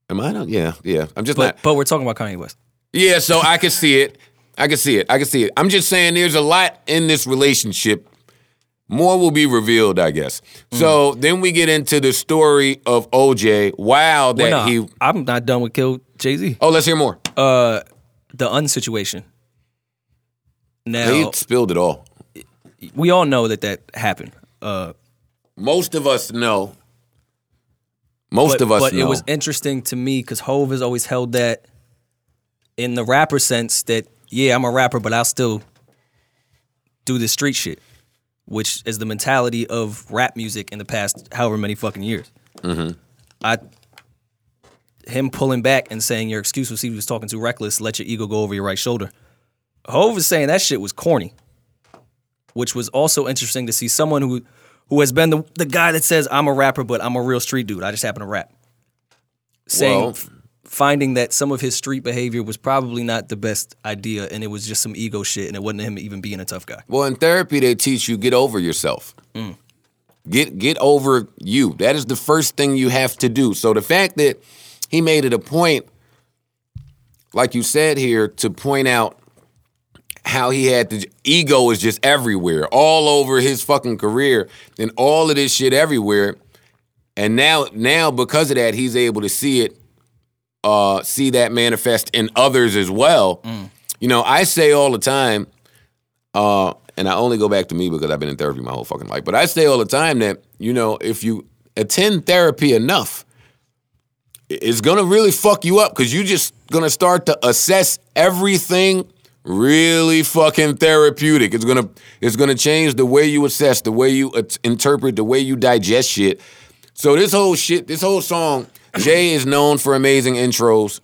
Am I? Not? Yeah, yeah. I'm just But not. but we're talking about Kanye West. Yeah, so I can see it. I can see it. I can see it. I'm just saying there's a lot in this relationship. More will be revealed, I guess. So then we get into the story of OJ. Wow, that Well, nah, he. I'm not done with Kill Jay Z. Oh, let's hear more. Uh, the Un situation. Now he spilled it all. we all know that that happened. Uh, most of us know. Most but, of us but know. it was interesting to me because Hov has always held that in the rapper sense that yeah, I'm a rapper, but I'll still do this street shit, which is the mentality of rap music in the past however many fucking years. Mm-hmm. I him pulling back and saying your excuse was he was talking too reckless, let your ego go over your right shoulder. Hov is saying that shit was corny, which was also interesting to see someone who who has been the, the guy that says I'm a rapper, but I'm a real street dude. I just happen to rap. Saying Well- finding that some of his street behavior was probably not the best idea and it was just some ego shit and it wasn't him even being a tough guy. Well, in therapy, they teach you get over yourself. Mm. Get get over you. That is the first thing you have to do. So the fact that he made it a point, like you said here, to point out how he had the ego is just everywhere, all over his fucking career, and all of this shit everywhere. And now, now because of that, he's able to see it, uh, see that manifest in others as well. You know, I say all the time, uh, and I only go back to me because I've been in therapy my whole fucking life. But I say all the time that you know, if you attend therapy enough, it's gonna really fuck you up because you're just gonna start to assess everything really fucking therapeutic. It's gonna it's gonna change the way you assess, the way you interpret, the way you digest shit. So this whole shit, this whole song, Jay is known for amazing intros,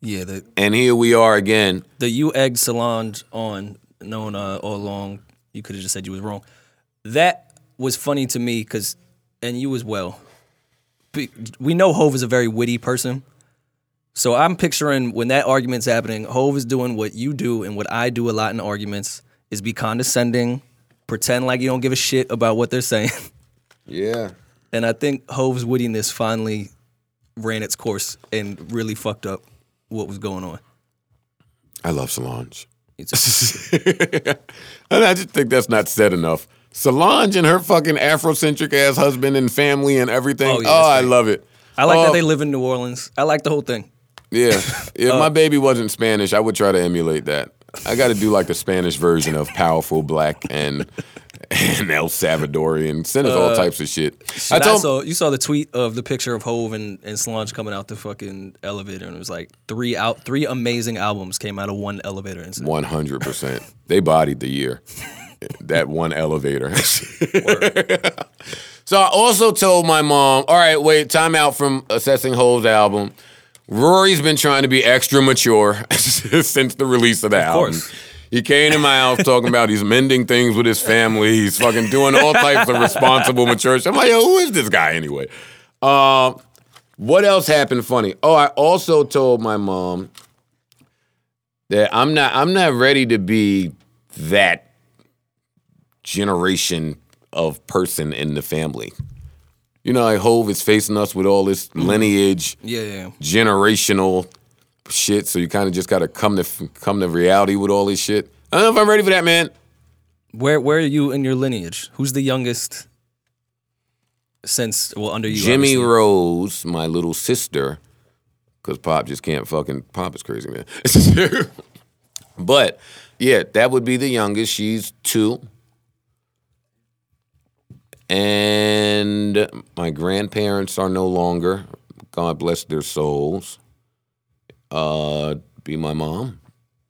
Yeah, the and here we are again. the you egg Solange on known uh, all along. You could have just said you was wrong. That was funny to me because, and you as well. We know Hov is a very witty person, so I'm picturing when that argument's happening, Hov is doing what you do and what I do a lot in arguments is be condescending, pretend like you don't give a shit about what they're saying, Yeah. and I think Hov's wittiness finally ran its course and really fucked up what was going on. I love Solange. And I just think that's not said enough. Solange and her fucking Afrocentric ass husband and family and everything. Oh, Oh, yeah, that's oh, I love it. I like Oh, that they live in New Orleans. I like the whole thing. Yeah. If my uh, baby wasn't Spanish, I would try to emulate that. I got to do like the Spanish version of powerful black and and El Salvadorian. Send us all uh, types of shit. I told saw you saw the tweet of the picture of Hov and, and Solange coming out the fucking elevator, and it was like three out three amazing albums came out of one elevator incident. one hundred percent. They bodied the year. that one elevator. so I also told my mom, all right, wait, time out from assessing Ho's album. Rory's been trying to be extra mature since the release of the album. course. He came to my house talking about he's mending things with his family. He's fucking doing all types of responsible mature shit. I'm like, yo, who is this guy anyway? Um, what else happened funny? Oh, I also told my mom that I'm not I'm not ready to be that generation of person in the family. You know, like Hov is facing us with all this lineage, yeah, yeah. generational shit. So you kind of just got to come to come to reality with all this shit. I don't know if I'm ready for that, man. Where where are you in your lineage? Who's the youngest since well under you? Jimmy obviously. Rose, my little sister, because Pop just can't fucking Pop is crazy, man. but yeah, that would be the youngest. She's two. And my grandparents are no longer. God bless their souls. Uh, be my mom,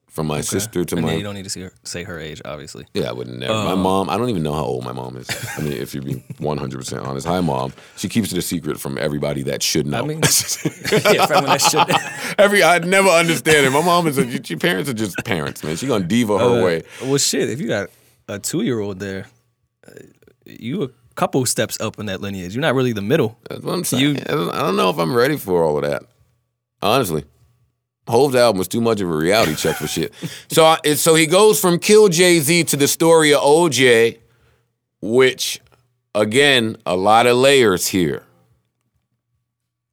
from my sister to And my you don't need to see her, say her age, obviously. yeah, I would never. my mom, I don't even know how old my mom is. I mean, if you're being 100% honest. Hi, mom. She keeps it a secret from everybody that should know. I mean, yeah, from that shit. Every, I never understand it. My mom is, a, your parents are just parents, man. She gonna diva her Uh, way. Well, shit, if you got a two year old there, uh, you a couple steps up in that lineage. You're not really the middle. That's what I'm saying. you- I don't know if I'm ready for all of that. Honestly. Hov's album was too much of a reality check for shit. So, I, so he goes from Kill Jay Z to the story of OJ, which, again, a lot of layers here.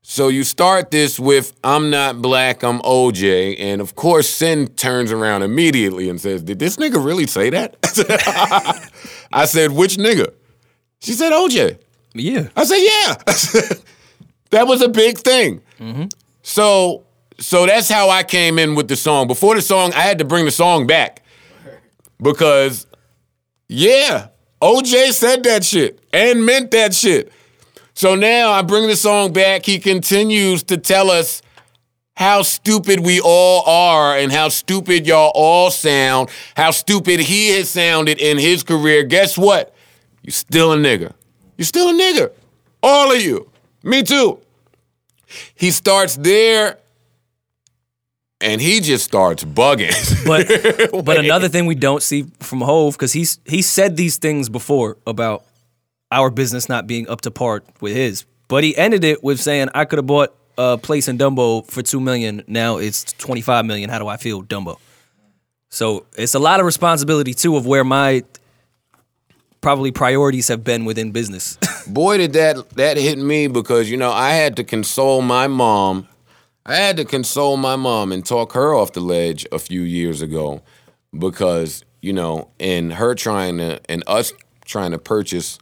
So you start this with "I'm not black, I'm OJ," and of course, Sin turns around immediately and says, "Did this nigga really say that?" I said, "Which nigga?" She said, "OJ." Yeah. I said, yeah. that was a big thing. Mm-hmm. So, so that's how I came in with the song. Before the song, I had to bring the song back because, yeah, OJ said that shit and meant that shit. So now I bring the song back. He continues to tell us how stupid we all are and how stupid y'all all sound, how stupid he has sounded in his career. Guess what? You're still a nigga. You're still a nigga. All of you. Me too. He starts there and he just starts bugging. But but another thing we don't see from Hov because he's he said these things before about our business not being up to par with his, but he ended it with saying I could have bought a place in Dumbo for two million. Now it's twenty five million. How do I feel, Dumbo? So it's a lot of responsibility too of where my probably priorities have been within business. Boy, did that that hit me because you know I had to console my mom. I had to console my mom and talk her off the ledge a few years ago because you know, in her trying to and us trying to purchase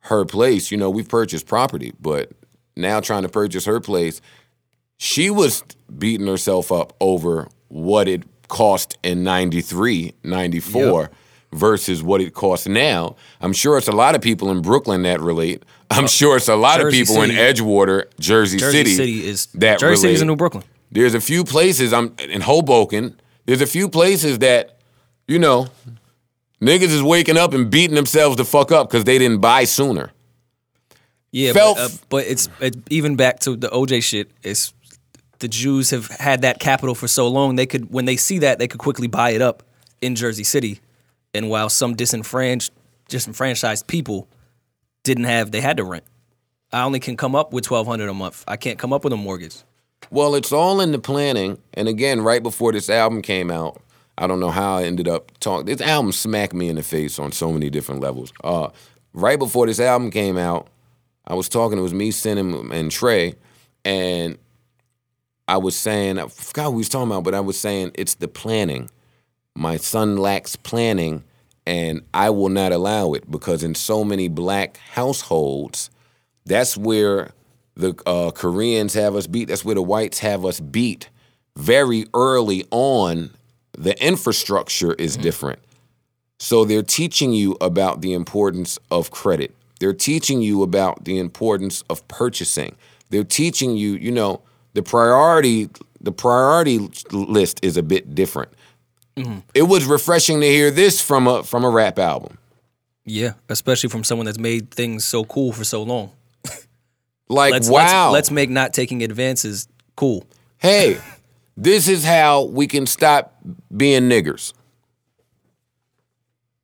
her place. You know, we've purchased property, but now trying to purchase her place, she was beating herself up over what it cost in 93, 94 versus what it costs now. I'm sure it's a lot of people in Brooklyn that relate. I'm sure it's a lot Jersey of people in Edgewater, Jersey, Jersey, Jersey City, City is that Jersey City is in New Brooklyn. There's a few places I'm in Hoboken. There's a few places that, you know, niggas is waking up and beating themselves the fuck up because they didn't buy sooner. Yeah, Felt- but, uh, but it's it, even back to the OJ shit. It's the Jews have had that capital for so long. They could when they see that they could quickly buy it up in Jersey City, and while some disenfranchised disenfranchised people didn't have, they had to rent. I only can come up with twelve hundred a month. I can't come up with a mortgage. Well, it's all in the planning. And again, right before this album came out, I don't know how I ended up talking. This album smacked me in the face on so many different levels. Uh, right before this album came out, I was talking. It was me, Sin, and Trey, and I was saying, I forgot what we was talking about, but I was saying it's the planning. My son lacks planning, and I will not allow it because in so many black households, that's where the uh, Koreans have us beat. That's where the whites have us beat. Very early on, the infrastructure is different. So they're teaching you about the importance of credit. They're teaching you about the importance of purchasing. They're teaching you, you know, the priority the priority list is a bit different. Mm-hmm. It was refreshing to hear this from a from a rap album. Yeah, especially from someone that's made things so cool for so long. Like Let's wow. let's, let's make not taking advances cool. hey, this is how we can stop being niggers.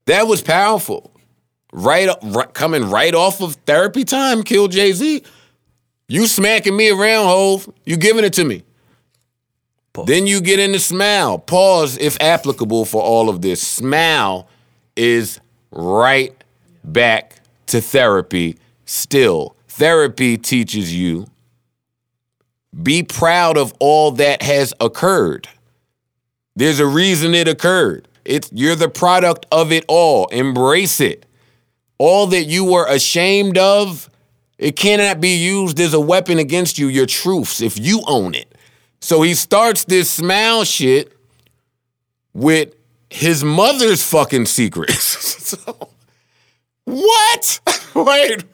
That was powerful. Right, right coming right off of therapy time, kill Jay Z. You smacking me around, Hov. You giving it to me. Pause. Then you get into smile. Pause if applicable for all of this. Smile is right back to therapy still. Therapy teaches you be proud of all that has occurred. There's a reason it occurred. It's you're the product of it all. Embrace it. All that you were ashamed of, it cannot be used as a weapon against you, your truths, if you own it. So he starts this smile shit with his mother's fucking secrets. so, what? wait,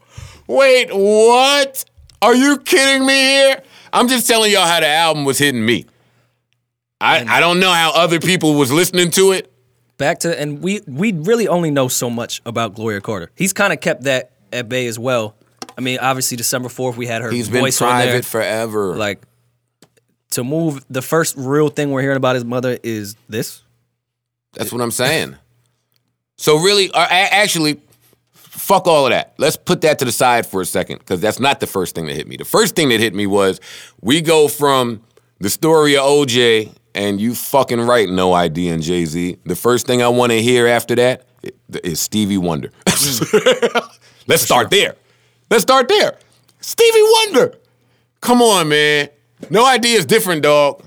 wait, what? Are you kidding me here? I'm just telling y'all how the album was hitting me. I, I don't know how other people was listening to it. back to and we we really only know so much about Gloria Carter. He's kind of kept that at bay as well. I mean, obviously December fourth we had her He's been voice on there. private forever. Like to move, the first real thing we're hearing about his mother is this. That's what I'm saying. So really, uh, actually, fuck all of that. Let's put that to the side for a second because that's not the first thing that hit me. The first thing that hit me was we go from the story of OJ and you fucking right, No ID and Jay Z. The first thing I want to hear after that is Stevie Wonder. Let's start there. Let's start there. Stevie Wonder. Come on, man. No ID is different, dog.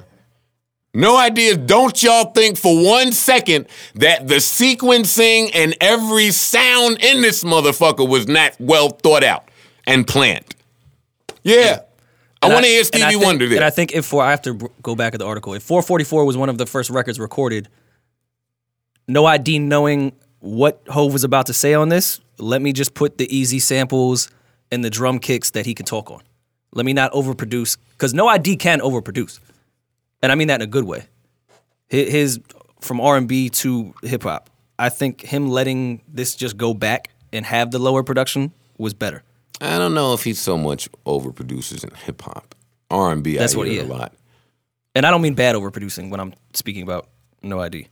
No ideas. Don't y'all think for one second that the sequencing and every sound in this motherfucker was not well thought out and planned. Yeah. I want to hear and Stevie think- Wonder And I think if for I have to go back at the article, if 444 was one of the first records recorded, No ID knowing what Hov was about to say on this, let me just put the easy samples and the drum kicks that he could talk on. Let me not overproduce because No ID can overproduce, and I mean that in a good way. Hi- His from R and B to hip hop, I think him letting this just go back and have the lower production was better. I don't know if he so much overproduces in hip hop. R and B. That's hear what he a lot. And I don't mean bad overproducing when I'm speaking about No ID.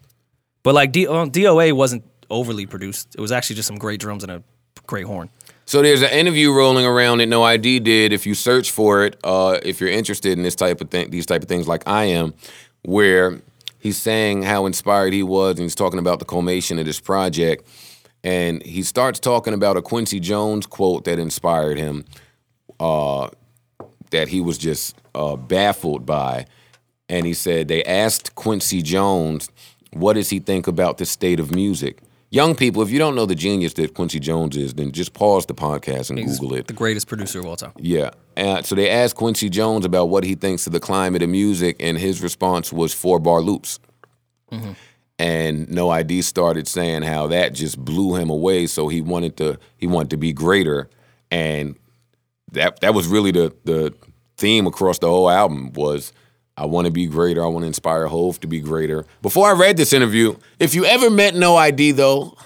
But like D- uh, DOA wasn't overly produced. It was actually just some great drums and a great horn. So there's an interview rolling around that No ID did. If you search for it, uh, if you're interested in this type of thing, these type of things, like I am, where he's saying how inspired he was, and he's talking about the culmination of this project, and he starts talking about a Quincy Jones quote that inspired him, uh, that he was just uh, baffled by, and he said they asked Quincy Jones, "What does he think about the state of music?" Young people, if you don't know the genius that Quincy Jones is, then just pause the podcast and He's Google it. The greatest producer of all time. Yeah. And so they asked Quincy Jones about what he thinks of the climate of music, and his response was four bar loops. Mm-hmm. And No ID started saying how that just blew him away. So he wanted to he wanted to be greater, and that that was really the the theme across the whole album was I want to be greater. I want to inspire Hov to be greater. Before I read this interview, if you ever met No ID though,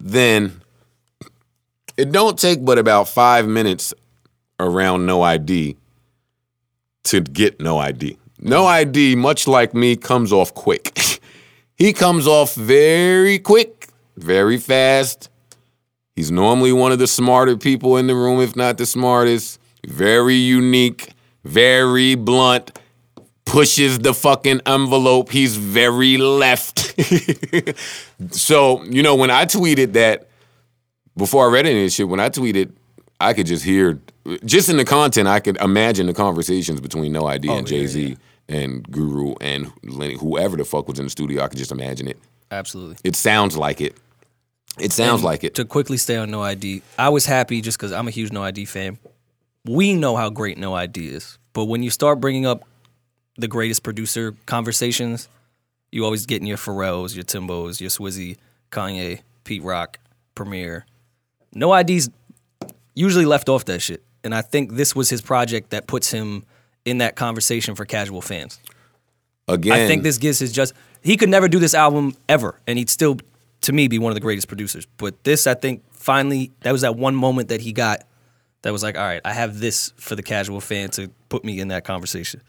then it don't take but about five minutes around No ID to get No ID. No ID, much like me, comes off quick. he comes off very quick, very fast. He's normally one of the smarter people in the room, if not the smartest. Very unique, very blunt, pushes the fucking envelope. He's very left. so, you know, when I tweeted that, before I read any of this shit, when I tweeted, I could just hear, just in the content, I could imagine the conversations between No ID oh, and Jay Z and Guru and Lenny, whoever the fuck was in the studio. I could just imagine it. Absolutely. It sounds like it. It sounds And like it. To quickly stay on No ID, I was happy just because I'm a huge No ID fan. We know how great No ID is, but when you start bringing up the greatest producer conversations, you always get in your Pharrells, your Timbos, your Swizzy, Kanye, Pete Rock, Premier. No ID's usually left off that shit, and I think this was his project that puts him in that conversation for casual fans. Again, I think this gives his just. He could never do this album ever, and he'd still, to me, be one of the greatest producers. But this, I think, finally, that was that one moment that he got that was like, all right, I have this for the casual fan to put me in that conversation.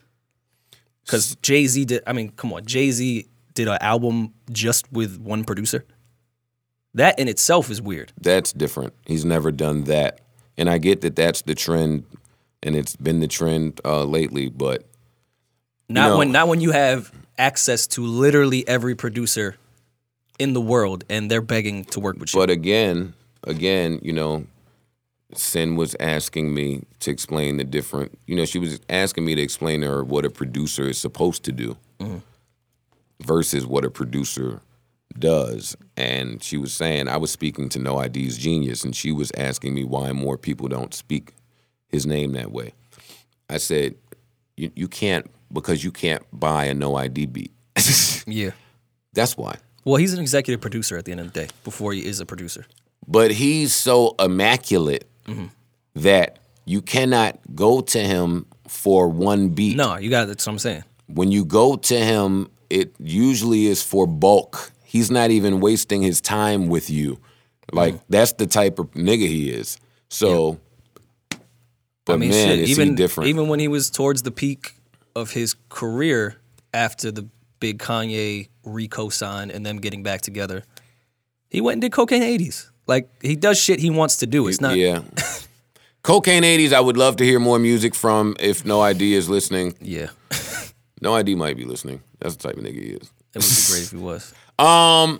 Because Jay Z did, I mean, come on, Jay Z did an album just with one producer. That in itself is weird. that's different. He's never done that. And I get that that's the trend and it's been the trend uh, lately, but Not when not when you have access to literally every producer in the world and they're begging to work with you. But again, again, you know, Sin was asking me to explain the different. You know, she was asking me to explain to her what a producer is supposed to do mm-hmm. versus what a producer does. And she was saying I was speaking to No ID's genius, and she was asking me why more people don't speak his name that way. I said, you, you can't because you can't buy a No ID beat. yeah. That's why. Well, he's an executive producer at the end of the day before he is a producer. but he's so immaculate that you cannot go to him for one beat. No, you got that's what I'm saying. When you go to him, it usually is for bulk. He's not even wasting his time with you. Like mm. that's the type of nigga he is. So, but I mean, man, shit, even different? even when he was towards the peak of his career after the big Kanye Rico sign and them getting back together, he went and did cocaine 80s. Like he does shit he wants to do. It's not. yeah. Cocaine 80s, I would love to hear more music from if No ID is listening. Yeah, No ID might be listening. That's the type of nigga he is. it would be great if he was. Um,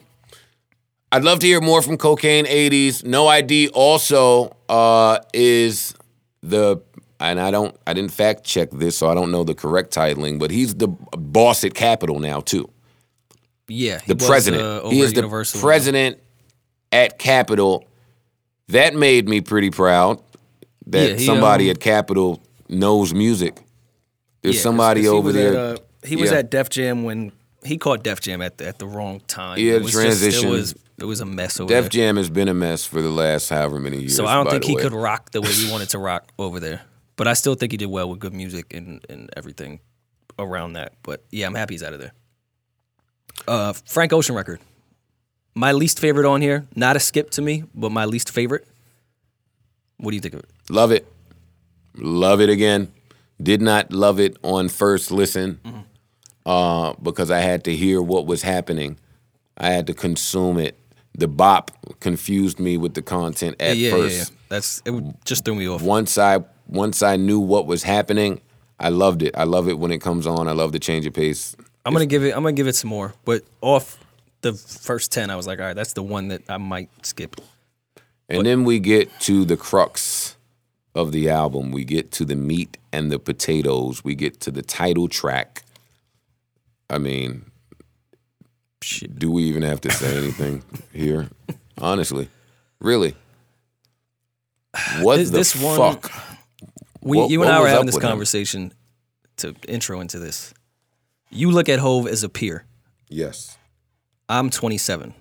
I'd love to hear more from Cocaine 80s. No ID also uh, is the and I don't I didn't fact check this, so I don't know the correct titling, but he's the boss at Capitol now too. Yeah, he The was, president. uh, over he is the president at Capitol. That made me pretty proud that Yeah, he, somebody um, at Capitol knows music. There's Yeah, 'cause- somebody 'cause he over was there. At, uh, he was Yeah. at Def Jam when he caught Def Jam at the, at the wrong time. Yeah, It the was just- transition. it was It was a mess over Def there. Jam has been a mess for the last however many years. So I don't by think the he way. could rock the way he wanted to rock over there. But I still think he did well with good music and, and everything around that. But yeah, I'm happy he's out of there. Uh, Frank Ocean record. My least favorite on here. Not a skip to me, but my least favorite. What do you think of it? Love it. Love it again. Did not love it on first listen Mm-hmm. uh, because I had to hear what was happening. I had to consume it. The bop confused me with the content at yeah, first. yeah, yeah. That's it. Just threw me off. Once I once I knew what was happening, I loved it. I love it when it comes on. I love the change of pace. I'm gonna give it. I'm gonna give it some more. But off the first ten, I was like, all right, that's the one that I might skip. And then we get to the crux of the album. We get to the meat and the potatoes. We get to the title track. I mean, Shit. do we even have to say anything here? Honestly, really. What This- the this one- fuck? We, What- you and I were having this with him? conversation to intro into this. You look at Hov as a peer. Yes. I'm 27.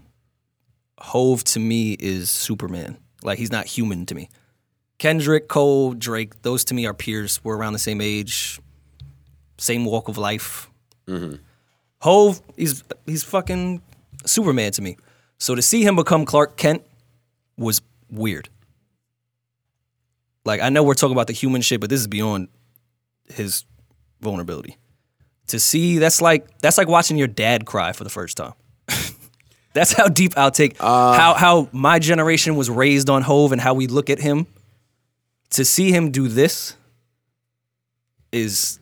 Hov to me is Superman. Like he's not human to me. Kendrick, Cole, Drake, those to me are peers. We're around the same age, same walk of life. Mm-hmm. Hov, he's he's fucking Superman to me. So to see him become Clark Kent was weird. Like I know we're talking about the human shit, but this is beyond his vulnerability. To see that's like that's like watching your dad cry for the first time. That's how deep I'll take uh, how how my generation was raised on Hov and how we look at him. To see him do this is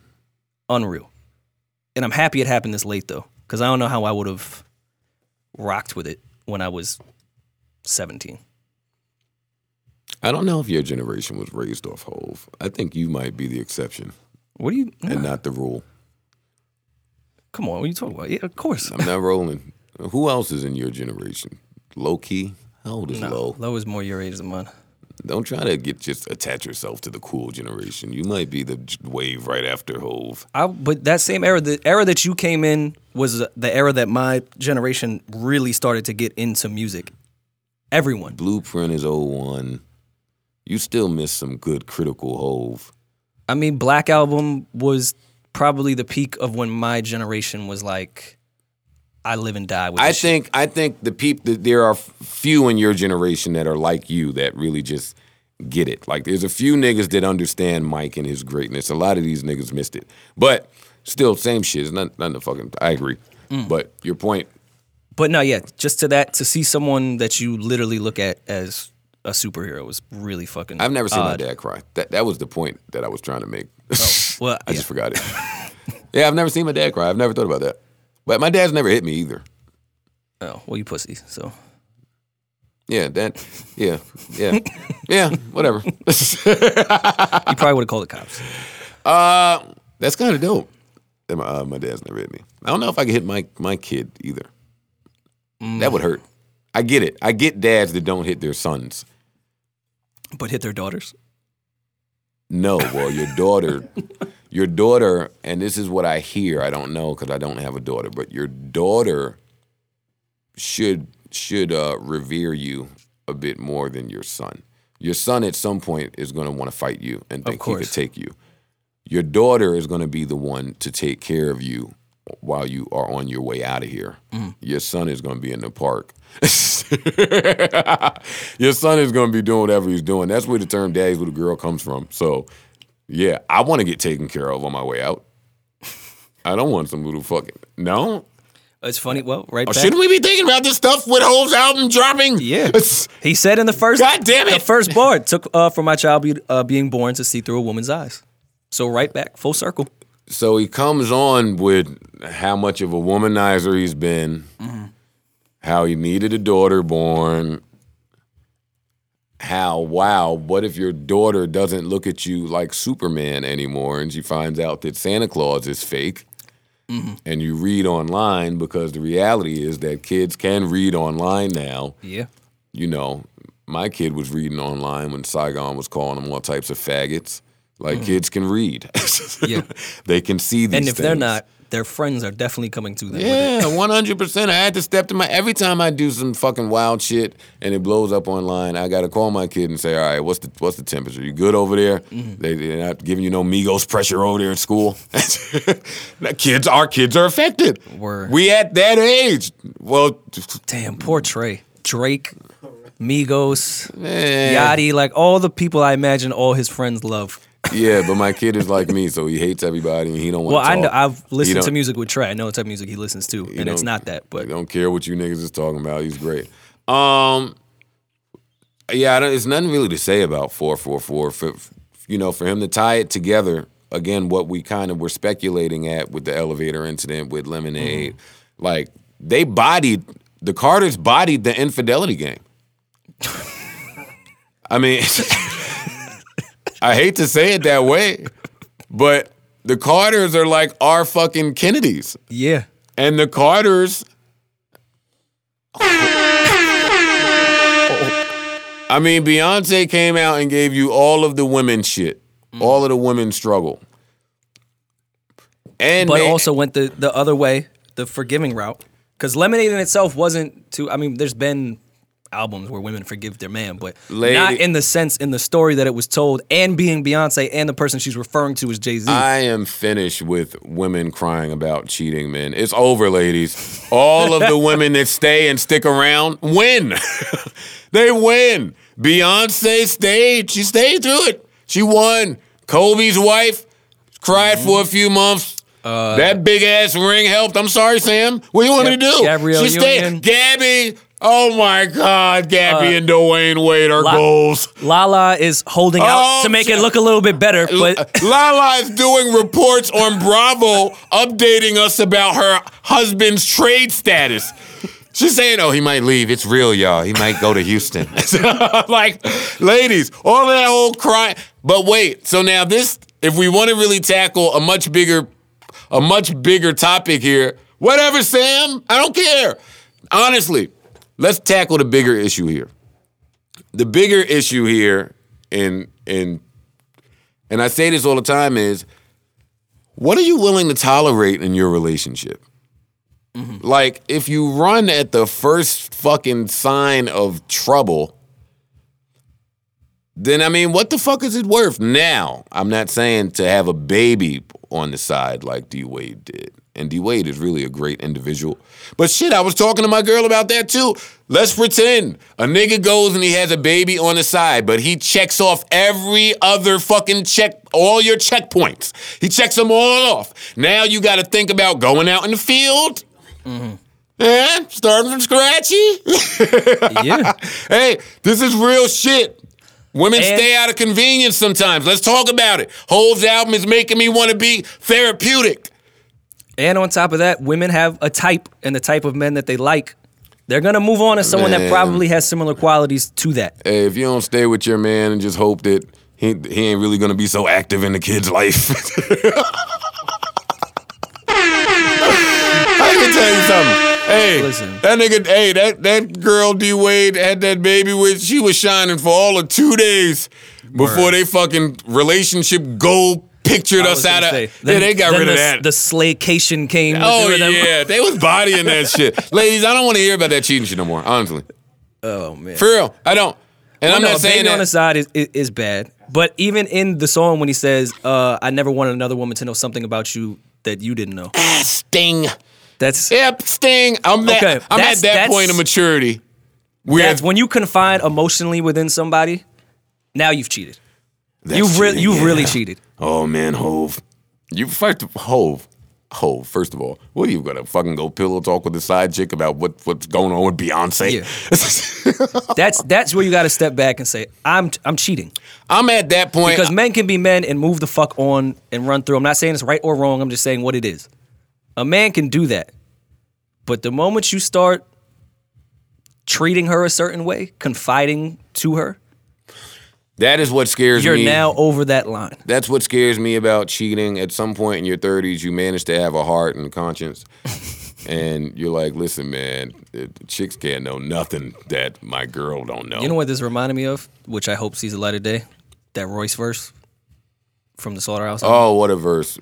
unreal. And I'm happy it happened this late though, because I don't know how I would have rocked with it when I was 17. I don't know if your generation was raised off Hov. I think you might be the exception What do you? and not the rule. Come on, what are you talking about? Yeah, of course. I'm not rolling. Who else is in your generation? Low key? How old is Low? Low is more your age than mine. Don't try to get just attach yourself to the cool generation. You might be the wave right after Hov. I, but that same era, the era that you came in was the era that my generation really started to get into music. Everyone. Blueprint is 01. You still miss some good critical Hov. I mean, Black Album was probably the peak of when my generation was like, I live and die with I this shit. think I think the peop that there are few in your generation that are like you that really just get it. Like there's a few niggas that understand Mike and his greatness. A lot of these niggas missed it. But still same shit. It's not nothing to fucking I agree. Mm. But your point But no, yeah, just to that, to see someone that you literally look at as a superhero was really fucking. I've never seen my dad cry. That that was the point that I was trying to make. Oh, Well, I yeah. just forgot it. yeah, I've never seen my dad cry. I've never thought about that. But my dad's never hit me either. Oh, well, you pussy. So Yeah, that. Yeah, yeah, yeah. Whatever. you probably would have called the cops. uh, that's kind of dope. That my, uh, my dad's never hit me. I don't know if I could hit my my kid either. That would hurt. I get it. I get dads that don't hit their sons. But hit their daughters. No, well, your daughter, your daughter, and this is what I hear. I don't know because I don't have a daughter, but your daughter should should uh, revere you a bit more than your son. Your son at some point is going to want to fight you and think he could take you. Your daughter is going to be the one to take care of you while you are on your way out of here. Your son is going to be in the park. your son is going to be doing whatever he's doing. That's where the term "daddy's with a girl" comes from. So, yeah, I want to get taken care of on my way out. I don't want some little fucking no. It's funny. Well, right Oh, back. shouldn't we be thinking about this stuff with Hov's album dropping? Yeah. He said in the first, God damn it. the first bar took uh, for my child be, uh, being born to see through a woman's eyes. So right back, full circle. So he comes on with how much of a womanizer he's been, how he needed a daughter born, how, wow, what if your daughter doesn't look at you like Superman anymore and she finds out that Santa Claus is fake? Mm-hmm. And you read online because the reality is that kids can read online now. Yeah. You know, my kid was reading online when Saigon was calling them all types of faggots. Like mm. kids can read. Yeah. they can see these And if they're not, their friends are definitely coming to them. Yeah, one hundred percent. I had to step to my every time I do some fucking wild shit and it blows up online. I gotta call my kid and say, "All right, what's the what's the temperature? You good over there? Mm-hmm. They, they're not giving you no Migos pressure over there at school. That kids, our kids are affected. Word. We at that age. Well, Damn, poor Trey. Drake, Migos, man, Yachty, like all the people I imagine all his friends love. Yeah, but my kid is like me, so he hates everybody and he don't want. Well, I know. I've listened to music with Trey. I know the type of music he listens to, and it's don't- that. But don't care what you niggas is talking about. He's great. Um, yeah, I don't, there's nothing really to say about four four four. For you know, for him to tie it together again, what we kind of were speculating at with the elevator incident with Lemonade, like they bodied the Carters bodied the infidelity game. I mean, I hate to say it that way, but the Carters are like our fucking Kennedys. yeah, And the Carters. I mean, Beyonce came out and gave you all of the women shit, mm. all of the women struggle. And but they- also went the the other way, the forgiving route. Because Lemonade in itself wasn't too. I mean, there's been albums where women forgive their man, but Lady- not in the sense in the story that it was told, and being Beyonce and the person she's referring to is Jay Z. I am finished with women crying about cheating men. It's over, ladies. All of the women that stay and stick around win. they win. Beyonce stayed. She stayed through it. She won. Kobe's wife cried for a few months. Uh, that big ass ring helped. I'm sorry, Sam. What do you want me to do? Gabrielle she stayed. Union. Gabby. Oh my God, Gabby Uh, and Dwyane Wade are La- goals. Lala is holding Oh, out to make it look a little bit better, but Lala is doing reports on Bravo, updating us about her husband's trade status. She's saying, "Oh, he might leave. It's real, y'all. He might go to Houston." like, ladies, all that old crying. But wait, so now this, if we want to really tackle a much bigger, a much bigger topic here, whatever, Sam. I don't care. Honestly, let's tackle the bigger issue here. The bigger issue here, and and and I say this all the time is what are you willing to tolerate in your relationship? Mm-hmm. Like, if you run at the first fucking sign of trouble, then I mean, what the fuck is it worth? Now, I'm not saying to have a baby on the side like D Wade did. And D Wade is really a great individual. But shit, I was talking to my girl about that too. Let's pretend a nigga goes and he has a baby on the side, but he checks off every other fucking check, all your checkpoints. He checks them all off. Now you got to think about going out in the field. Mm-hmm. Yeah, starting from scratchy. yeah. hey, this is real shit. Women And- stay out of convenience sometimes. Let's talk about it. Hov's album is making me want to be therapeutic. And on top of that, women have a type and the type of men that they like. They're gonna move on to someone that probably has similar qualities to that. Hey, if you don't stay with your man and just hope that he, he ain't really gonna be so active in the kid's life. I can tell you something. Hey, Listen. that nigga, hey, that, that girl D Wade had that baby with, she was shining for all of two days before they fucking relationship goal pictured us out of. say, yeah, they got then rid of that. The slaycation came. Oh yeah, they was bodying that shit. Ladies, I don't want to hear about that cheating shit no more. Honestly, Oh man. for real, I don't. And Well, I'm no, not saying baby on the side is, is is bad. But even in the song when he says, uh, "I never wanted another woman to know something about you that you didn't know," Ah, Sting. that's Yep, Sting. I'm that, Okay, I'm at that point of maturity. Where that's when you confide emotionally within somebody. Now you've cheated. That's You've really you've really cheated. Oh man, Hov. You first Hov. Hov, first of all, what are you gonna fucking go pillow talk with the side chick about what, what's going on with Beyonce? That's that's where you got to step back and say, "I'm I'm cheating." I'm at that point. Because men can be men and move the fuck on and run through. I'm not saying it's right or wrong. I'm just saying what it is. A man can do that. But the moment you start treating her a certain way, confiding to her, that is what scares me. you're now over that line. That's what scares me about cheating. At some point in your 30s, you manage to have a heart and conscience. and you're like, listen, man, chicks can't know nothing that my girl don't know. You know what this reminded me of, which I hope sees the light of day? That Royce verse from the Slaughterhouse. album. oh, what a verse.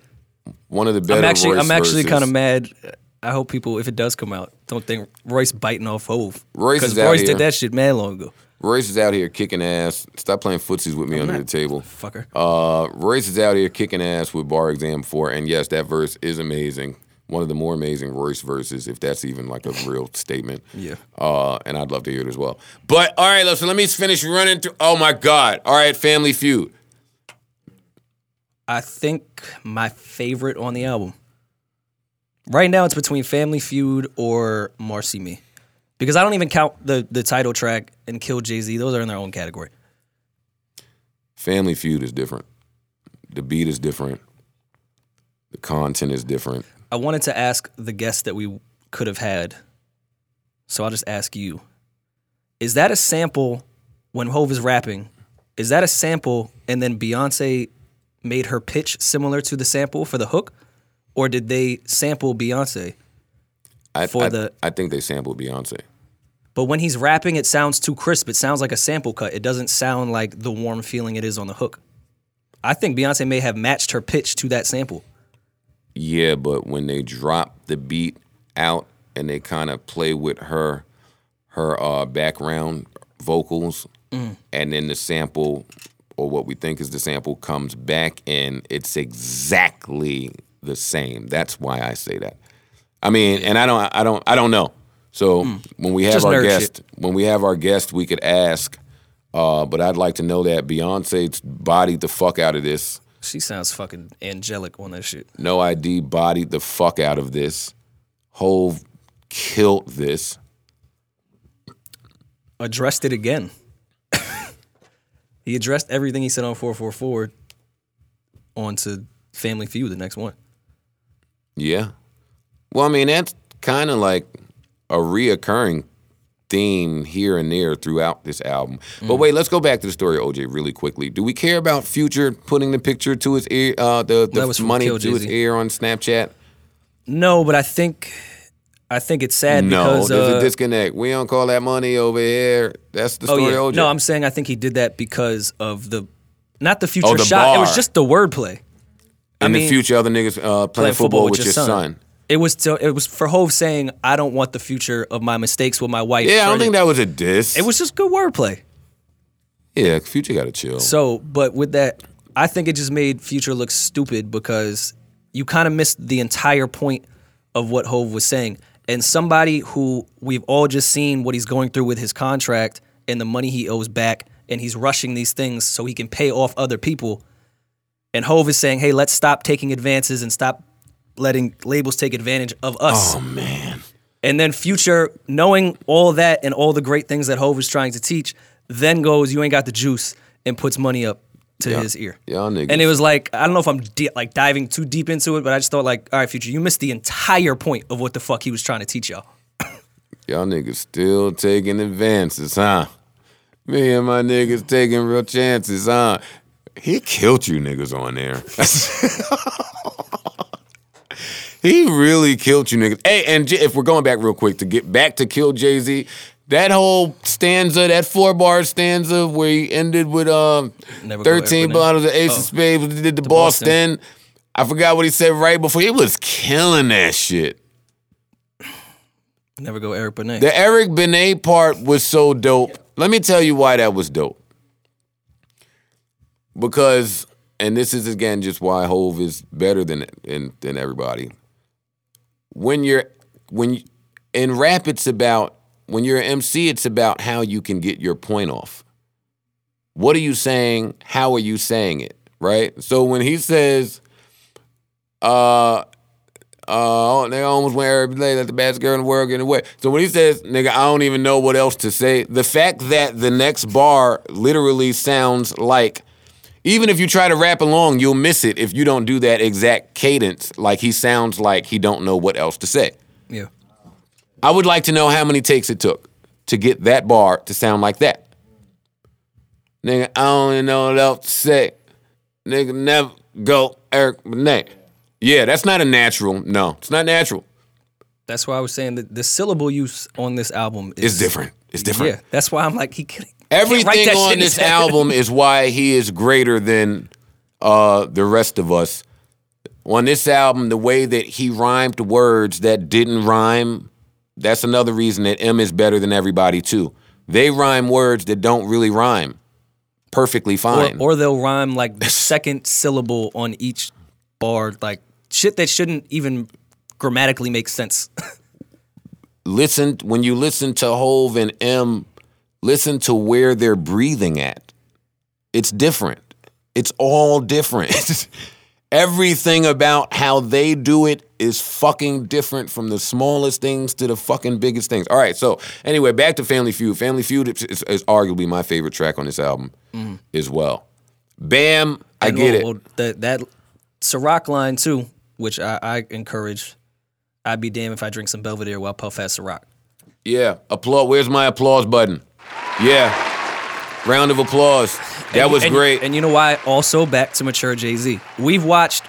one of the better. I'm actually Royce I'm actually kind of mad. I hope people, if it does come out, don't think Royce biting off Hov. Royce because Royce here. did that shit mad long ago. Royce is out here kicking ass. Stop playing footsies with me under the table. Fucker. Uh, Royce is out here kicking ass with Bar Exam 4. And yes, that verse is amazing. One of the more amazing Royce verses, if that's even like a real statement. Yeah. Uh, and I'd love to hear it as well. But all right, so let me finish running through. Oh my God. All right, Family Feud. I think my favorite on the album. Right now, it's between Family Feud or Marcy Me, because I don't even count the the title track and Kill Jay Z. Those are in their own category. Family Feud is different. The beat is different. The content is different. I wanted to ask the guest that we could have had, so I'll just ask you: Is that a sample when Hov is rapping? Is that a sample, and then Beyonce made her pitch similar to the sample for the hook, or did they sample Beyonce? I, For I- the- I think they sampled Beyonce. But when he's rapping, it sounds too crisp. It sounds like a sample cut. It doesn't sound like the warm feeling it is on the hook. I think Beyonce may have matched her pitch to that sample. Yeah, but when they drop the beat out and they kind of play with her her uh, background vocals, Mm. and then the sample or what we think is the sample comes back and it's exactly the same. That's why I say that. I mean, and I don't, I don't, I don't know. So when we have Mm. Just our guest, shit. when we have our guest, we could ask. Uh, but I'd like to know that Beyonce bodied the fuck out of this. She sounds fucking angelic on that shit. No ID bodied the fuck out of this. Hov killed this. Addressed it again. he addressed everything he said on 444 onto Family Feud, the next one. Yeah. Well, I mean, that's kind of like a reoccurring theme here and there throughout this album. Mm. But wait, let's go back to the story, of OJ, really quickly. Do we care about Future putting the picture to his ear, uh, the, the money to his ear on Snapchat? No, but I think I think it's sad No, because there's uh, a disconnect. We don't call that money over here. That's the Oh story, yeah. of OJ. No, I'm saying I think he did that because of the not the future Oh, the shot. It was just the wordplay. I In mean, the future, other niggas uh, playing, football, with your son. It was to, it was for Hov saying, "I don't want the future of my mistakes with my wife." Yeah, I don't further." think that was a diss. It was just good wordplay. Yeah, Future got to chill. So, but with that, I think it just made Future look stupid because you kind of missed the entire point of what Hov was saying. And somebody who we've all just seen what he's going through with his contract and the money he owes back, and he's rushing these things so he can pay off other people. And Hov is saying, hey, let's stop taking advances and stop letting labels take advantage of us. oh man. And then Future, knowing all that and all the great things that Hov is trying to teach, then goes, "You ain't got the juice," and puts money up to Yeah. his ear. Y'all niggas. And it was like, I don't know if I'm di- like diving too deep into it, but I just thought like, all right, Future, you missed the entire point of what the fuck he was trying to teach y'all. Y'all niggas still taking advances, huh? Me and my niggas taking real chances, huh? He killed you niggas on there. he really killed you niggas. Hey, and J- if we're going back real quick to get back to kill Jay Z, that whole stanza, that four bar stanza where he ended with um Never thirteen bottles of Ace Oh. of Spades, did the, Boston. Boston. I forgot what he said right before. He was killing that shit. Never go Eric Benet. The Eric Benet part was so dope. Let me tell you why that was dope. Because, and this is again just why Hov is better than than, than everybody. When you're when you, in rap, it's about when you're an MC, it's about how you can get your point off. What are you saying? How are you saying it? Right. So when he says, uh, uh, they almost went every day that the best girl in the world getting away. So when he says, nigga, I don't even know what else to say, the fact that the next bar literally sounds like, even if you try to rap along, you'll miss it if you don't do that exact cadence. Like he sounds like he don't know what else to say. yeah. I would like to know how many takes it took to get that bar to sound like that. Nigga, I don't even know what else to say. Nigga, never go Eric Benet. Yeah, that's not a natural. No, it's not natural. That's why I was saying that the syllable use on this album is It's different. It's different. Yeah, that's why I'm like he can't. can't write Everything that shit on this album is why he is greater than uh, the rest of us On this album, the way that he rhymed words that didn't rhyme, that's another reason that M is better than everybody too. They rhyme words that don't really rhyme perfectly Or, fine. or they'll rhyme like the second syllable on each bar, like shit that shouldn't even grammatically make sense. listen when you listen to Hov and M, listen to where they're breathing at. It's different. It's all different. Everything about how they do it is fucking different from the smallest things to the fucking biggest things. All right, so anyway, back to Family Feud. Family Feud is, is, is arguably my favorite track on this album mm-hmm. as well. Bam, I And get it. well, that that Ciroc line too, which I, I encourage. I'd be damned if I drink some Belvedere while Puff has Ciroc. Yeah, applause. Where's my applause button? Yeah, round of applause. That And- was and- great. And you know why? Also, back to mature Jay Z. We've watched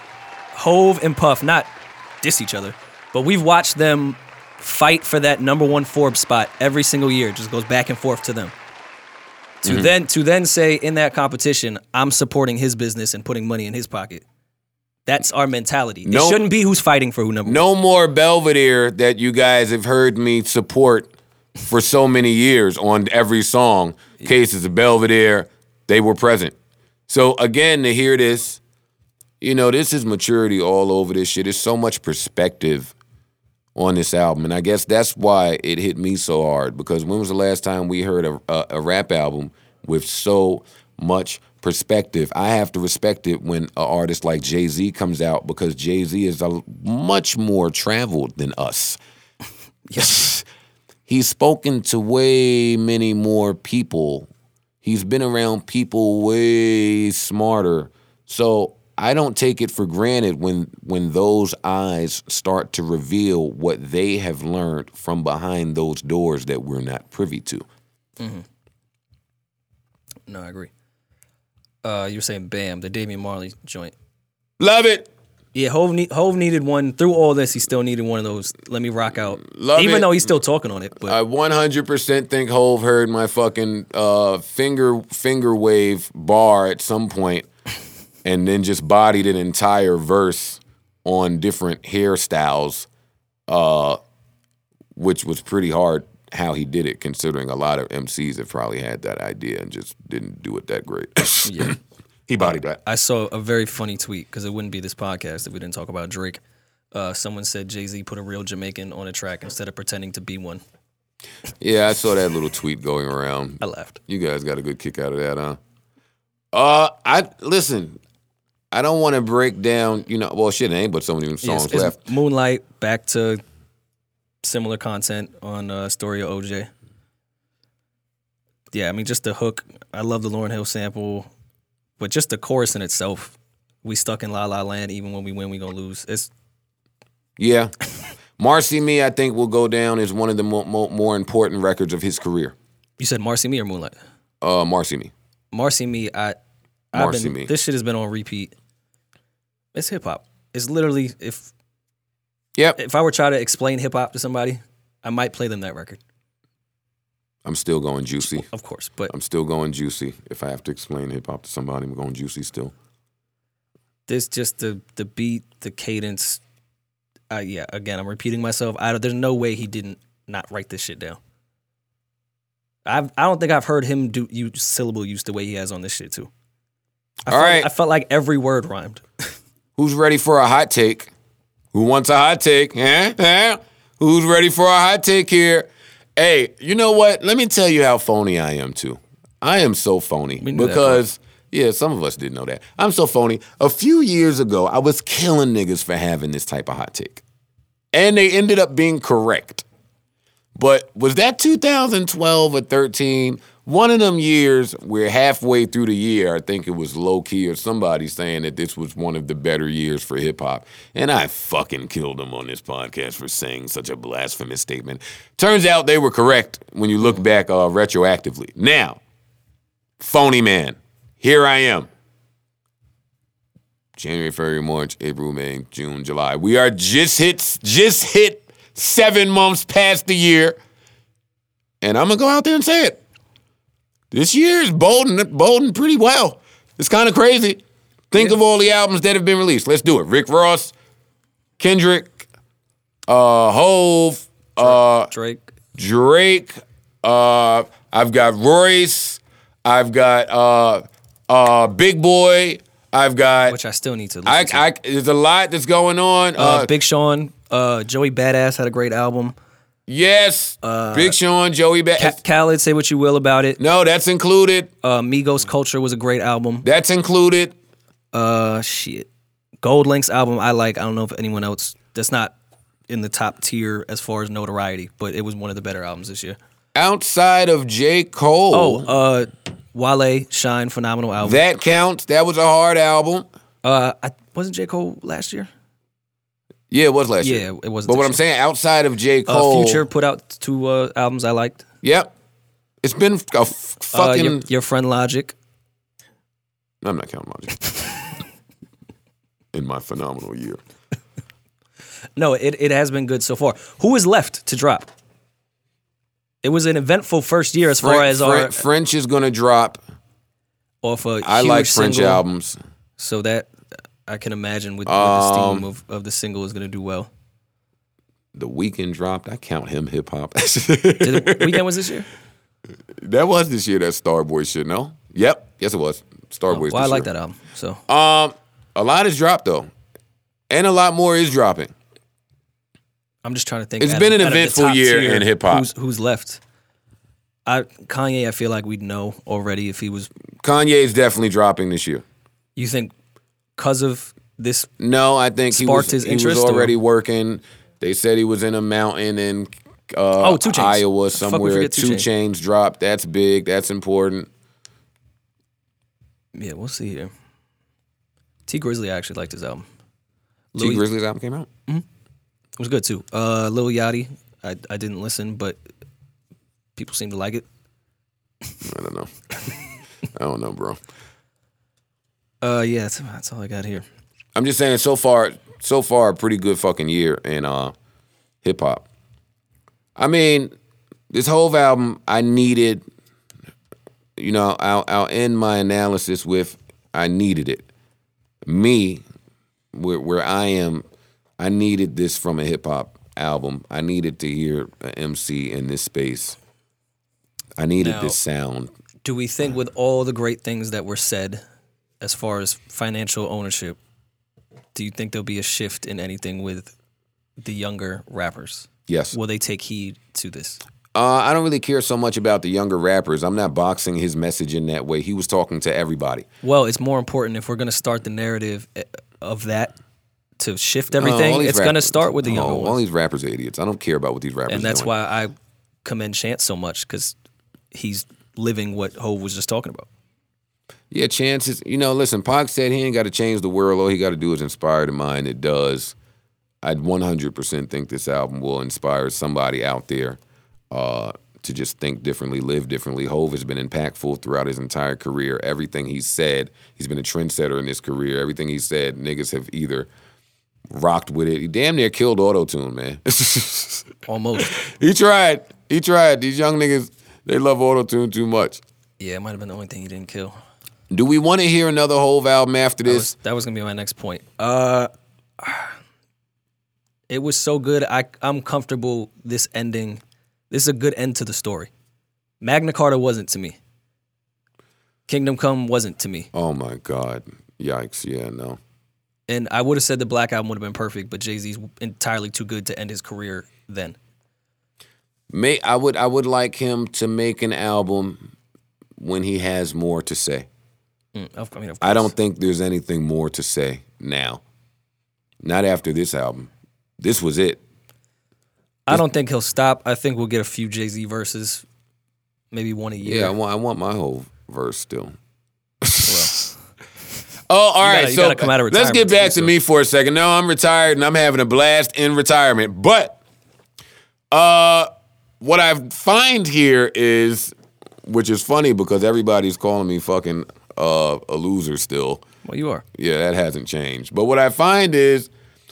Hov and Puff not diss each other, but we've watched them fight for that number one Forbes spot every single year. It just goes back and forth to them. To Mm-hmm. then to then say in that competition, I'm supporting his business and putting money in his pocket. That's our mentality. No- it shouldn't be who's fighting for who number one. No more Belvedere that you guys have heard me support for so many years on every song. Cases of Belvedere, they were present. So again, to hear this, you know, this is maturity all over this shit. There's so much perspective on this album, and I guess that's why it hit me so hard. Because when was the last time we heard a, a, a rap album with so much perspective? I have to respect it when an artist like Jay Z comes out because Jay Z is a, much more traveled than us. Yes, he's spoken to way many more people. He's been around people way smarter. So I don't take it for granted when when those eyes start to reveal what they have learned from behind those doors that we're not privy to. Mm-hmm. No, I agree. Uh, you were saying Bam, the Damian Marley joint. Love it. Yeah, Hov, need, Hov needed one. Through all this, he still needed one of those. Let me rock out. Love Even it. though he's still talking on it, but I 100% think Hov heard my fucking uh, finger finger wave bar at some point, and then just bodied an entire verse on different hairstyles, uh, which was pretty hard how he did it, considering a lot of MCs have probably had that idea and just didn't do it that great. yeah. he. I saw a very funny tweet because it wouldn't be this podcast if we didn't talk about Drake. Uh, someone said Jay Z put a real Jamaican on a track instead of pretending to be one. Yeah, I saw that little tweet going around. I laughed. You guys got a good kick out of that, huh? Uh, I listen. I don't want to break down. You know, well, shit, it ain't but so many Yes, songs it's left. Moonlight back to similar content on uh, Story of OJ. Yeah, I mean, just the hook. I love the Lauryn Hill sample, but just the chorus in itself. We stuck in La La Land. Even when we win, we gonna lose. It's Yeah, Marcy Me, I think will go down as one of the mo- mo- more important records of his career. you said Marcy Me or Moonlight. Uh, Marcy Me. Marcy Me, I, I've Marcy been, Me. This shit has been on repeat. It's hip hop. It's literally if Yep, if I were trying to explain hip hop to somebody, I might play them that record. I'm still going juicy. Of course, but I'm still going juicy. If I have to explain hip hop to somebody, I'm going juicy still. there's just the the beat, the cadence. Uh, yeah, again, I'm repeating myself. I don't, there's no way he didn't not write this shit down. I've, I don't think I've heard him do use syllable use the way he has on this shit too. I All felt, right. I felt like every word rhymed. Who's ready for a hot take? Who wants a hot take? Huh? Huh? Who's ready for a hot take here? Hey, you know what? Let me tell you how phony I am too. I am so phony We knew that because yeah, some of us didn't know that. I'm so phony. A few years ago, I was killing niggas for having this type of hot take, and they ended up being correct. But was that 2012 or 13? One of them years we're halfway through the year, I think it was low key or somebody saying that this was one of the better years for hip hop. And I fucking killed them on this podcast for saying such a blasphemous statement. Turns out they were correct when you look back uh, retroactively. Now, phony man, here I am. January, February, March, April, May, June, July. We are just hit, just hit seven months past the year. And I'm gonna go out there and say it. This year is bolting, bolting pretty well. It's kind of crazy. Think of all the albums that have been released. Let's do it. Rick Ross, Kendrick, uh, Hov, uh, Drake. Drake. Uh, I've got Royce. I've got uh, uh, Big Boi. I've got. Which I still need to listen I, to. I, there's a lot that's going on. uh, Uh, Big Sean, uh, Joey Badass had a great album. Yes, Uh, Big Sean, Joey. Ba- Ca- Khaled, say what you will about it. no, that's included. Uh, Migos Culture was a great album. That's included. Uh, shit. GoldLink's album I like. I don't know if anyone else. That's not in the top tier as far as notoriety, but it was one of the better albums this year. Outside of J. Cole. Oh, uh, Wale, Shine, phenomenal album. That counts. That was a hard album. uh, I wasn't J Cole last year. Yeah, it was last Yeah, year. Yeah, it wasn't But what this I'm saying, outside of J. Cole, Uh, Cole, Future put out two uh, albums I liked. Yep, it's been a f- Uh, fucking. your, your friend Logic. I'm not counting Logic. In my phenomenal year, No, it, it has been good so far. Who is left to drop? It was an eventful first year as far as Fren- our French is gonna drop. off a I like French single. albums. So that I can imagine with, with the Um, steam of, of the single is going to do well. The Weeknd dropped. I count him hip hop. Weeknd was this year? that was this year. That Starboy shit. No. Yep. Yes, it was. Starboy. Well, I like that album. So Um, a lot is dropped though, and a lot more is dropping. I'm just trying to think. It's been of- an out of the eventful year in hip-hop. Who's, who's left? I Kanye. I feel like we'd know already if he was. Kanye is definitely dropping this year. You think because of this? No, I think he was, Sparked his he was or- already working. They said he was in a mountain in uh, Oh, Two Chainz. Iowa Fuck, we somewhere. forget Two Two Chainz dropped. That's big. That's important. Yeah, we'll see here. Tee Grizzley, I actually liked his album. T Louis- Grizzley's album came out. It was good too. Uh, Lil Yachty, I I didn't listen, but people seem to like it. I don't know. I don't know, bro. Uh, yeah, that's, that's all I got here. I'm just saying, so far, so far, a pretty good fucking year in uh, hip hop. I mean, this whole album, I needed. You know, I'll I'll end my analysis with I needed it. Me, where where I am, I needed this from a hip hop album. I needed to hear an MC in this space. I needed Now- this sound. Do we think with all the great things that were said, as far as financial ownership, do you think there'll be a shift in anything with the younger rappers? Yes. Will they take heed to this? Uh, I don't really care so much about the younger rappers. I'm not boxing his message in that way. He was talking to everybody. Well, it's more important if we're going to start the narrative eh, of that to shift everything. these it's going to start with the oh, younger All these rappers are idiots. I don't care about what these rappers. and that's doing. why I commend Chance so much because he's living what Hov was just talking about. Yeah, chances. You know, listen. Pac said he ain't got to change the world. All he got to do is inspire the mind. It does. I'd 100% think this album will inspire somebody out there uh, to just think differently, live differently. Hov has been impactful throughout his entire career. Everything he's said, he's been a trendsetter in his career. Everything he said, niggas have either rocked with it. He damn near killed auto tune, man. Almost. he tried. He tried. These young niggas, they love auto tune too much. yeah, it might have been the only thing he didn't kill. Do we want to hear another Hov album after That this? was, that was gonna be my next point. Uh, it was so good. I I'm comfortable this ending. This is a good end to the story. Magna Carta wasn't to me. Kingdom Come wasn't to me. Oh my God. Yikes. Yeah, no. And I would have said the Black Album would have been perfect, but Jay Z's entirely too good to end his career then. May I would I would like him to make an album when he has more to say. Mm, of- I mean, of I don't think there's anything more to say now. Not after this album. This was it. I don't think he'll stop. I think we'll get a few Jay Z verses, maybe one a year. Yeah, I want I want my whole verse still. Well, Oh, all right. gotta- so gotta come out of let's get back too, to so- me for a second. No, I'm retired and I'm having a blast in retirement. But uh, what I find here is, which is funny because everybody's calling me fucking uh, a loser still. well, you are. Yeah, that hasn't changed. But what I find is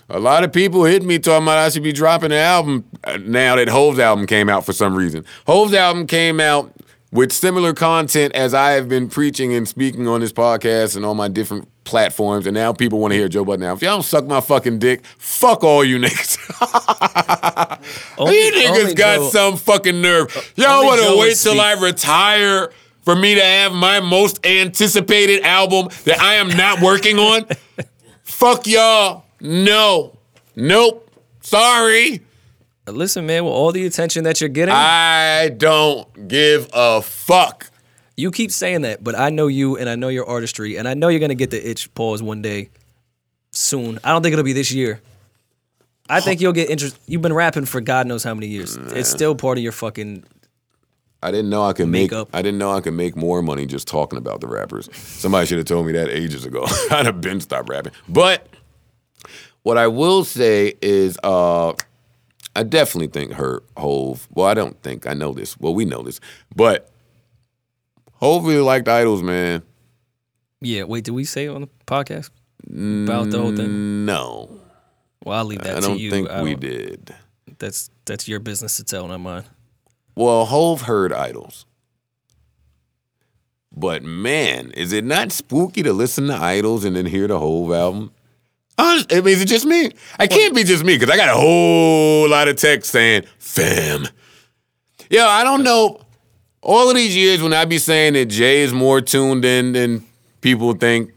a lot of people hit me talking about I should be dropping an album uh, now that Hov's album came out for some reason. Hov's album came out with similar content as I have been preaching and speaking on this podcast and on my different platforms, and now people want to hear Joe Budden. Now, if y'all don't suck my fucking dick, fuck all you niggas. Only- you niggas got Joe- some fucking nerve. Y'all want to wait till speak. I retire for me to have my most anticipated album that I am not working on? fuck y'all. No. Nope. Sorry. Listen, man, with all the attention that you're getting, I don't give a fuck. you keep saying that, but I know you and I know your artistry, and I know you're gonna get the itch pause one day soon. I don't think it'll be this year. I think you'll get interest. You've been rapping for God knows how many years. It's still part of your fucking. I didn't know I could make. Makeup. I didn't know I could make more money just talking about the rappers. Somebody should have told me that ages ago. I'd have been stopped rapping. But what I will say is, uh, I definitely think her Hov. Well, I don't think I know this. Well, we know this, but Hov really liked idols, man. Yeah, wait, did we say it on the podcast about the whole thing? No, Well, I'll leave that I to don't you. think I we don't- did. That's that's your business to tell, not mine. Well, Hov heard idols. But man, is it not spooky to listen to idols and then hear the Hov album? Honest, I mean, is it just me? I can't be just me because I got a whole lot of text saying, fam. Yo, I don't know. All of these years when I be saying that Jay is more tuned in than people think,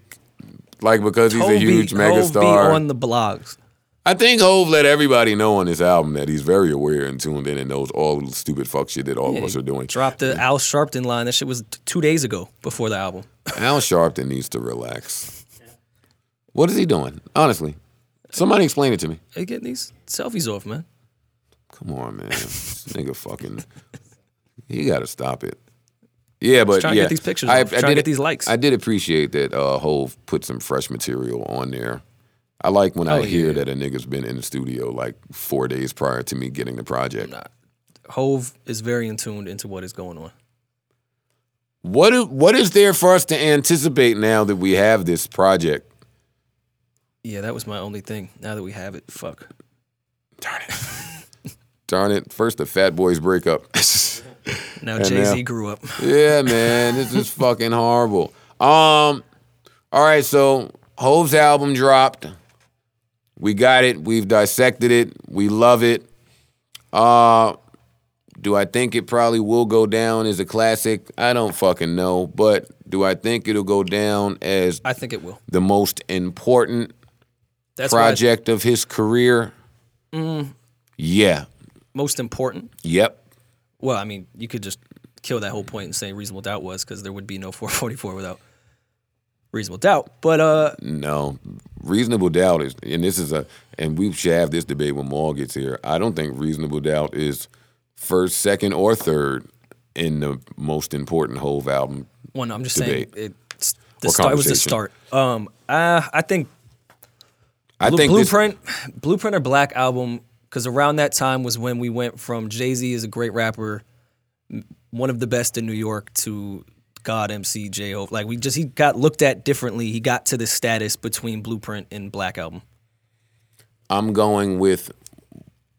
like because he's a Hov huge megastar. on the blogs. I think Hov let everybody know on this album that he's very aware and tuned in and knows all the stupid fuck shit that all of us are doing. Dropped the Al Sharpton line. That shit was two days ago before the album. Al Sharpton needs to relax. What is he doing? Honestly, somebody explain it to me. They getting these selfies off, man. Come on, man. This nigga fucking. You got to stop it. Yeah, but trying to yeah, get these pictures off, trying to did- get these likes. I did appreciate that uh, Hov put some fresh material on there. I like when I Oh, hear that a nigga's been in the studio like four days prior to me getting the project. Hov is very in tuned into what is going on. What is, what is there for us to anticipate now that we have this project? Yeah, that was my only thing. Now that we have it, fuck. Darn it. Darn it. First the Fat Boys breakup. Now Jay Z grew up. yeah, man. This is fucking horrible. Um, all right, so Hov's album dropped. We got it. We've dissected it. We love it. Uh do I think it probably will go down as a classic? I don't fucking know. But do I think it'll go down as I think it will. the most important That's project of his career? Yeah. most important. Yep. Well, I mean, you could just kill that whole point and say reasonable doubt was because there would be no 444 without reasonable doubt. But uh, No, reasonable doubt is, and this is a, and we should have this debate when Mal gets here. I don't think reasonable doubt is first, second, or third in the most important Hov album. one, I'm just Debate. saying it's the start it was the start. Um, uh, I think I Blu- think this- Blueprint, Blueprint or Black album, because around that time was when we went from Jay Z is a great rapper, one of the best in New York, to God MC J O. Like we just he got looked at differently. He got to the status between Blueprint and Black album. I'm going with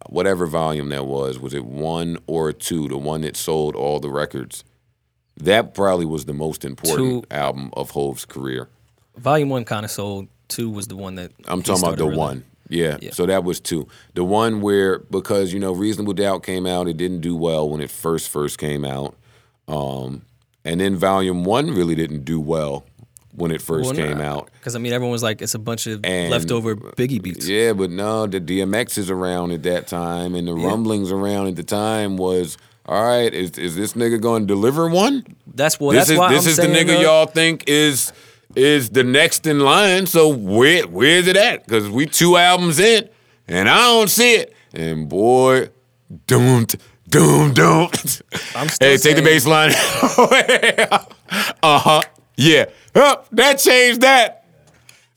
whatever volume that was. Was it one or two? The one that sold all the records. That probably was the most important Two. album of Hov's career. Volume one kind of sold. Two was the one that I'm talking about the really- one. Yeah. Yeah. So that was two. The one where because you know Reasonable Doubt came out, it didn't do well when it first first came out, um, and then Volume One really didn't do well when it first came out. Because I mean, everyone was like, it's a bunch of And- leftover Biggie beats. Yeah, but no, the DMX is around at that time, and the rumblings around at the time was. All right, is is this nigga going to deliver one? That's what. this that's is why this I'm is the nigga uh, y'all think is is the next in line. So where where's it at? Because we two albums in, and I don't see it. And boy, don't don't don't. I'm still hey, take the bass line. uh huh. Yeah. Oh, that changed that.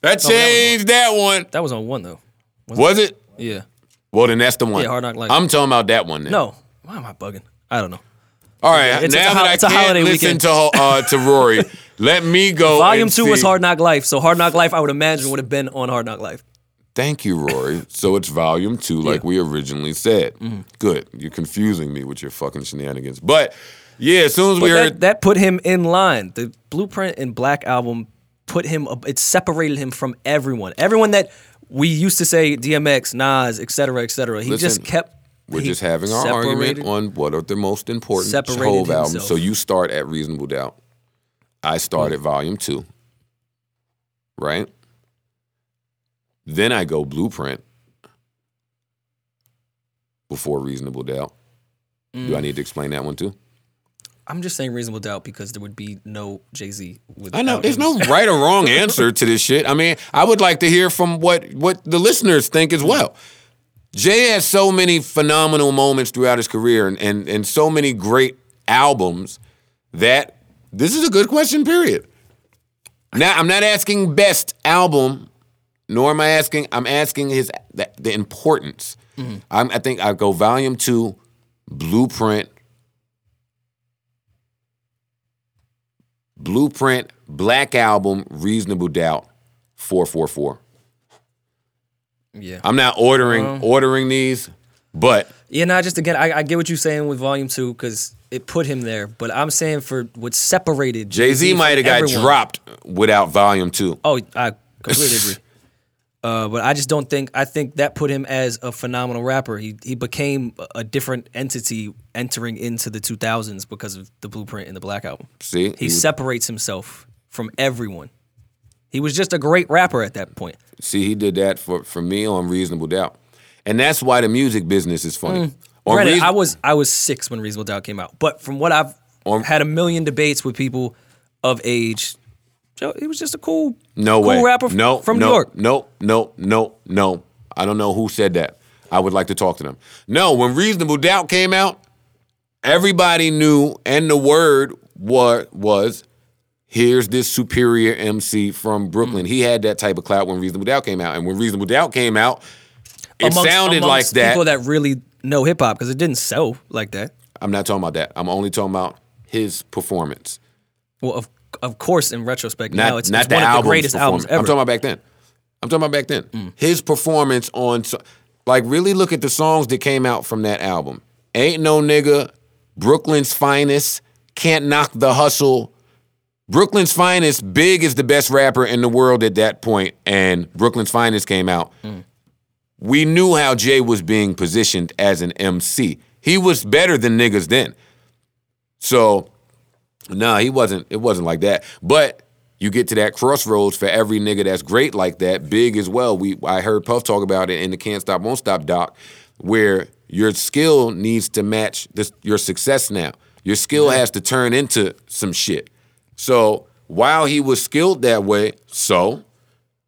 That No, that was- changed that one. That was on one though. Was it? Yeah. Well, then that's the one. Yeah, Hard Knock Life. I'm talking about that one. Then. No. Why am I bugging? I don't know. All right. It's- now it's a that I it's a can't holiday listen weekend. to uh, to Rory, let me go. Volume and two was see- Hard Knock Life, so Hard Knock Life I would imagine would have been on Hard Knock Life. Thank you, Rory. So it's volume two, like Yeah. Mm-hmm. we originally said. Good. You're confusing me with your fucking shenanigans. But Yeah, as soon as we But heard that, that put him in line. The Blueprint and Black album put him. It separated him from everyone. Everyone that we used to say DMX, Nas, et cetera, et cetera. He Listen, just kept. We're just having our argument on what are the most important Hov albums. So you start at Reasonable Doubt. I start at Volume Two. Right. Then I go Blueprint before Reasonable Doubt. Do Mm. I need to explain that one too? I'm just saying reasonable doubt because there would be no Jay Z. I know there's no right or wrong answer to this shit. I mean, I would like to hear from what what the listeners think as well. Jay has so many phenomenal moments throughout his career and, and, and so many great albums that this is a good question, period. Now, I'm not asking best album, nor am I asking, I'm asking his the, the importance. Mm-hmm. I'm, I think I go volume two, Blueprint, Blueprint, Black Album, Reasonable Doubt, 444. Yeah. I'm not ordering um, ordering these, but Yeah, not just again. I, I get what you're saying with Volume Two because it put him there. But I'm saying for what separated Jay Z might have got dropped without volume two. Oh, I completely agree. Uh, but I just don't think I think that put him as a phenomenal rapper. He he became a- different entity entering into the 2000s because of the Blueprint and the Black Album. See, He separates himself from everyone. He was just a great rapper at that point. see, he did that for, for me on Reasonable Doubt, and that's why the music business is funny. Mm. Granted, Reason- I was I was six when Reasonable Doubt came out, but from what I've On- had a million debates with people of age, Joe, he was just a cool, no cool way, rapper no, from no, New York. No, no, no, no. I don't know who said that. I would like to talk to them. No, when Reasonable Doubt came out, everybody knew, and the word was was here's this superior MC from Brooklyn. Mm. He had that type of clout when Reasonable Doubt came out, and when Reasonable Doubt came out, it Amongst- sounded like that. People that really know hip hop because it didn't sell like that. I'm not talking about that. I'm only talking about his performance, Well, of of course, in retrospect, not now it's, not it's one of the greatest albums ever. I'm talking about back then. I'm talking about back then. Mm. His performance on, like, really look at the songs that came out from that album. Ain't no nigga, Brooklyn's finest, can't knock the hustle. Brooklyn's finest, Big is the best rapper in the world at that point, and Brooklyn's finest came out. Mm. We knew how Jay was being positioned as an MC. He was better than niggas then. So, nah, he wasn't. It wasn't like that. But you get to that crossroads for every nigga that's great like that, big as well. We I heard Puff talk about it in the Can't Stop Won't Stop doc, where your skill needs to match this, your success now. Your skill has to turn into some shit. So while he was skilled that way, so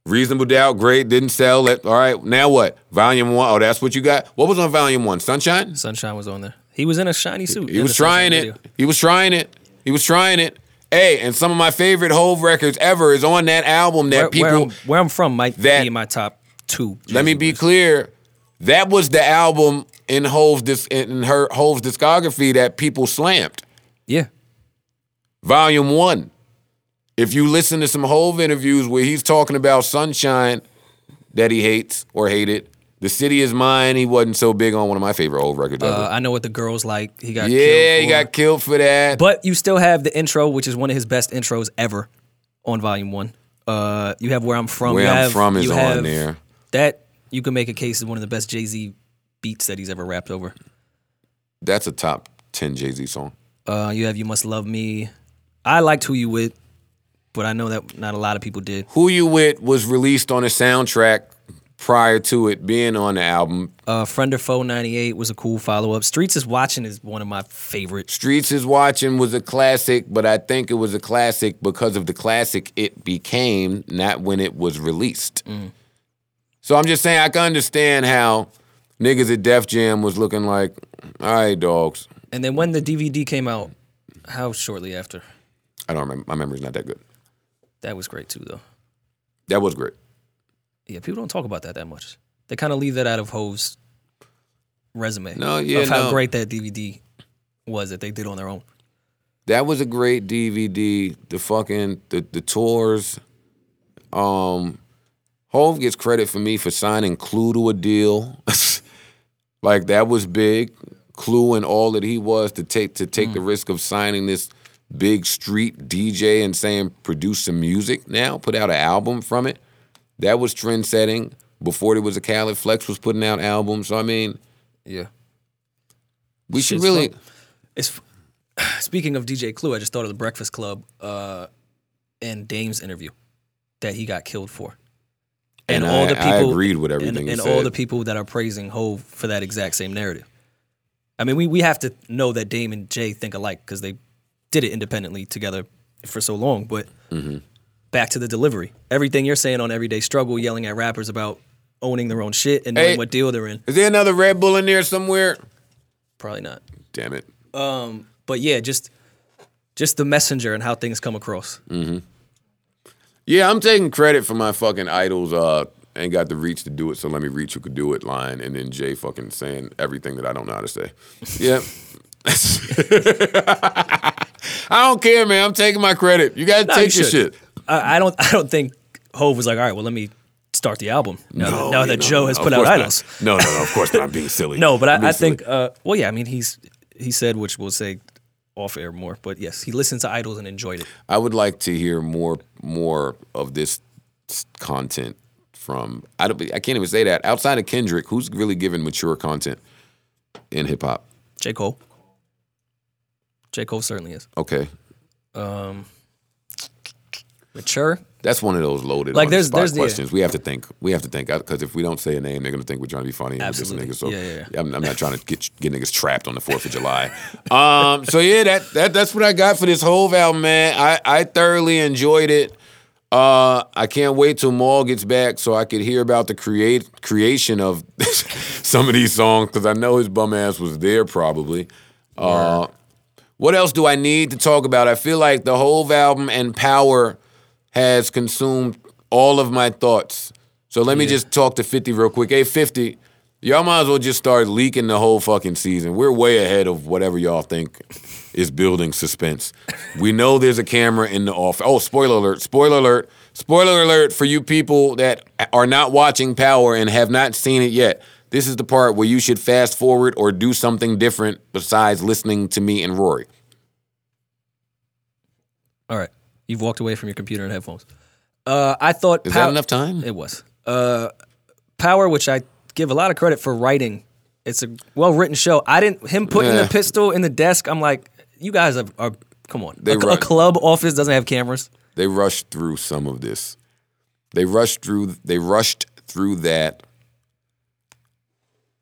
reasonable doubt, great, didn't sell it. All right, now what? Volume one. Oh, that's what you got. What was on volume one? Sunshine. Sunshine was on there. He was in a shiny suit. He in was trying video. it. He was trying it. He was trying it. Hey, and some of my favorite Hov records ever is on that album that Where, people. where, I'm, where I'm from might that- be my top two. let me be clear. That was the album in Hov's dis, in her Hov's discography that people slammed. Yeah, Volume one. If you listen to some Hov interviews where he's talking about Sunshine that he hates or hated, The City Is Mine, he wasn't so big on one of my favorite old records ever. uh, I know what the girls like. He got yeah, killed he got killed for that. But you still have the intro, which is one of his best intros ever, on Volume One. Uh, you have where I'm from. Where you I'm have, From is on there. That you can make a case as one of the best Jay Z beats that he's ever rapped over. That's a top 10 Jay Z song. Uh, you have You Must Love Me. I liked Who You With, but I know that not a lot of people did. Who You With was released on a soundtrack prior to it being on the album. Uh, Friend or Foe 98 was a cool follow up. Streets is Watching is one of my favorites. Streets is Watching was a classic, but I think it was a classic because of the classic it became, not when it was released. So I'm just saying, I can understand how niggas at Def Jam was looking like, all right, dogs. And then when the DVD came out, how shortly after? I don't remember. My memory's not that good. That was great too, though. That was great. Yeah, people don't talk about that that much. They kind of leave that out of Hov's resume. No, yeah, of how no. great that DVD was that they did on their own. That was a great DVD. The fucking the the tours. Um, Hov gets credit for me for signing Clue to a deal. like that was big. Clue and all that he was to take to take the risk of signing this big street DJ and saying produce some music now, put out an album from it. That was trend setting. Before there was a Khaled Flex was putting out albums. So I mean, Yeah. we should Shit's really fun. It's speaking of DJ Clue, I just thought of the Breakfast Club uh, and Dame's interview that he got killed for. And I- I agreed with everything and, he and all the people that are praising Hov for that exact same narrative. I mean, we, we have to know that Dame and Jay think alike because they did it independently together for so long. But Mm-hmm. Back to the delivery, everything you're saying on Everyday Struggle, yelling at rappers about owning their own shit and knowing Hey. what deal they're in, Is there another Red Bull in there somewhere? probably not. Damn it. Um, but yeah, just just the messenger and how things come across. Yeah, I'm taking credit for my fucking idols. Uh, ain't got the reach to do it, so let me reach who could do it line, and then Jay fucking saying everything that I don't know how to say. Yeah. I don't care, man. I'm taking my credit. You gotta take you your should. shit. I, I don't I don't think Hov was like, all right, well, let me start the album now, that, now that no, Joe no, has of put out idols. No, no, no. Of course not. I'm being silly. No, but I, I think, uh, well, yeah, I mean, he's he said, which we'll say off air more, but yes, he listened to idols and enjoyed it. I would like to hear more more of this content from. I don't. I can't even say that outside of Kendrick. Who's really giving mature content in hip hop? J Cole, J Cole certainly is Okay, mature. that's one of those loaded Like, there's- the there's the- questions. we have to think. We have to think because if we don't say a name, they're gonna think we're trying to be funny Absolutely. this nigga. So Yeah, yeah, I'm, I'm not trying to get get niggas trapped on the Fourth of July. um. So yeah, that that that's what I got for this whole album, man. I I thoroughly enjoyed it. Uh, I can't wait till Mal gets back so I could hear about the create creation of some of these songs because I know his bum ass was there probably. Uh, what else do I need to talk about? I feel like the whole album and Power has consumed all of my thoughts. So let me just talk to 50 real quick. Hey, 50, y'all might as well just start leaking the whole fucking season. We're way ahead of whatever y'all think is building suspense. We know there's a camera in the office. Oh, spoiler alert, spoiler alert, spoiler alert for you people that are not watching Power and have not seen it yet. This is the part where you should fast forward or do something different besides listening to me and Rory. All right, you've walked away from your computer and headphones. Uh, I thought Is Pow- that enough time? It was. Uh, Power, which I give a lot of credit for writing. It's a well written show. I didn't him putting Yeah. the pistol in the desk. I'm like, you guys are, are come on. A, a club office doesn't have cameras. they rushed through some of this. They rushed through. They rushed through that.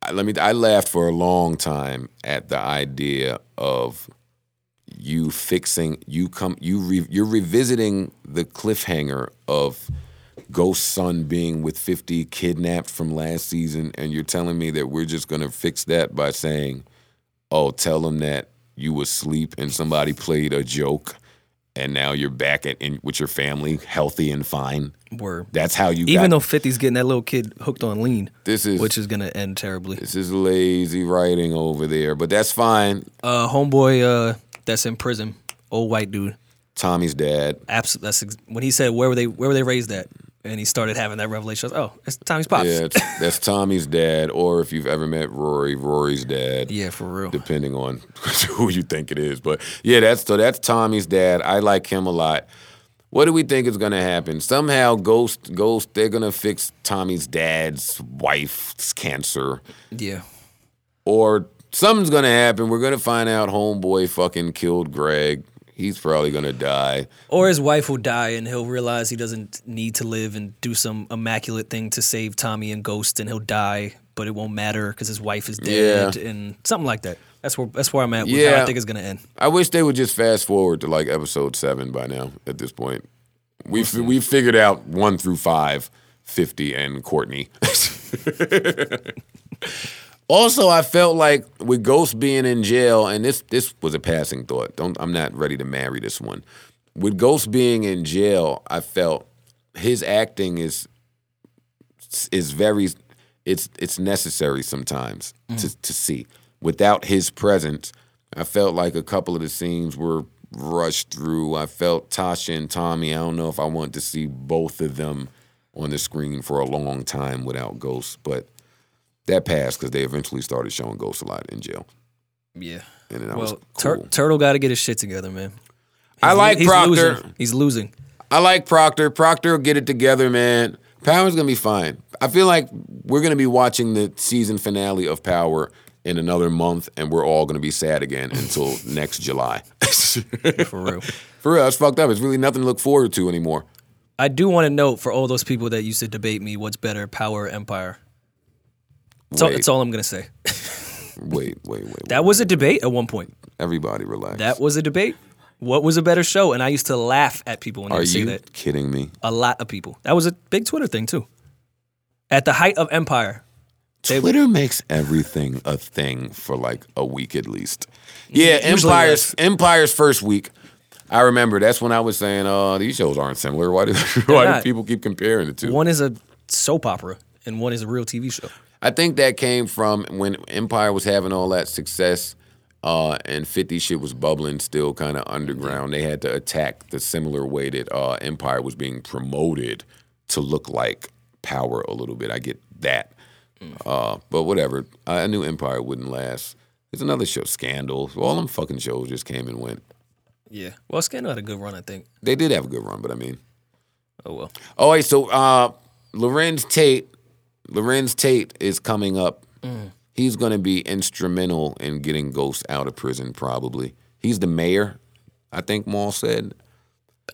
I, let me. I laughed for a long time at the idea of you fixing. You come. You re, you're revisiting the cliffhanger of Ghost Son being with 50 kidnapped from last season, and you're telling me that we're just gonna fix that by saying, "Oh, tell them that you were asleep and somebody played a joke." and now you're back at in, with your family, healthy and fine. Word. That's how you. Even got, though 50's getting that little kid hooked on lean, this is which is gonna end terribly. this is lazy writing over there, but that's fine. Uh, homeboy, uh, that's in prison, old white dude. Tommy's dad. Abs- that's ex- when he said, "Where were they? Where were they raised at?" And he started having that revelation. Was, oh, it's Tommy's pops. Yeah, it's, that's Tommy's dad, or if you've ever met Rory, Rory's dad. yeah, for real. depending on who you think it is. But yeah, that's so that's Tommy's dad. I like him a lot. What do we think is gonna happen? Somehow Ghost Ghost they're gonna fix Tommy's dad's wife's cancer. Yeah. Or something's gonna happen. We're gonna find out homeboy fucking killed Greg. He's probably gonna die. Or his wife will die and he'll realize he doesn't need to live and do some immaculate thing to save Tommy and Ghost and he'll die, but it won't matter because his wife is dead and something like that. That's where that's where I'm at how I think it's gonna end. I wish they would just fast forward to like episode seven by now. At this point, we have we figured out one through five, 50 and Courtney. also, I felt like with Ghost being in jail, and this this was a passing thought. Don't I'm not ready to marry this one. With Ghost being in jail, I felt his acting is is very it's it's necessary sometimes to mm. to see. Without his presence, I felt like a couple of the scenes were rushed through. I felt Tasha and Tommy. I don't know if I want to see both of them on the screen for a long time without Ghost, but that passed because they eventually started showing Ghost a lot in jail. Yeah. And that well, was Tur- Turtle got to get his shit together, man. I He's- like he's Proctor. Losing. He's losing. I like Proctor. Proctor will get it together, man. Power's gonna be fine. I feel like we're gonna be watching the season finale of Power in another month, and we're all gonna be sad again until next July. For real. For real, it's fucked up. It's really nothing to look forward to anymore. I do want to note for all those people that used to debate me, what's better, Power or Empire? That's all, that's all I'm gonna say. Wait, wait, wait. wait. That was a debate at one point. Everybody relax. That was a debate. What was a better show? And I used to laugh at people when they Are would say you that. kidding me? A lot of people. That was a big Twitter thing too. At the height of Empire, Twitter makes everything a thing for like a week at least. Yeah, Usually Empire's Empire's first week. I remember that's when I was saying, "Uh, these shows aren't similar. Why do why do people keep comparing the two? one is a soap opera and one is a real TV show. I think that came from when Empire was having all that success, uh, and Fifty shit was bubbling, still kind of underground. They had to attack the similar way that uh, Empire was being promoted to look like Power a little bit. I get that, uh, but whatever. I, I knew Empire wouldn't last. There's another show, Scandal. All them fucking shows just came and went. Yeah. Well, Scandal had a good run, I think. They did have a good run, but I mean, Oh well. Oh wait, so uh Larenz Tate, Larenz Tate is coming up. Mm. He's going to be instrumental in getting Ghost out of prison. Probably, he's the mayor. I think Mal said.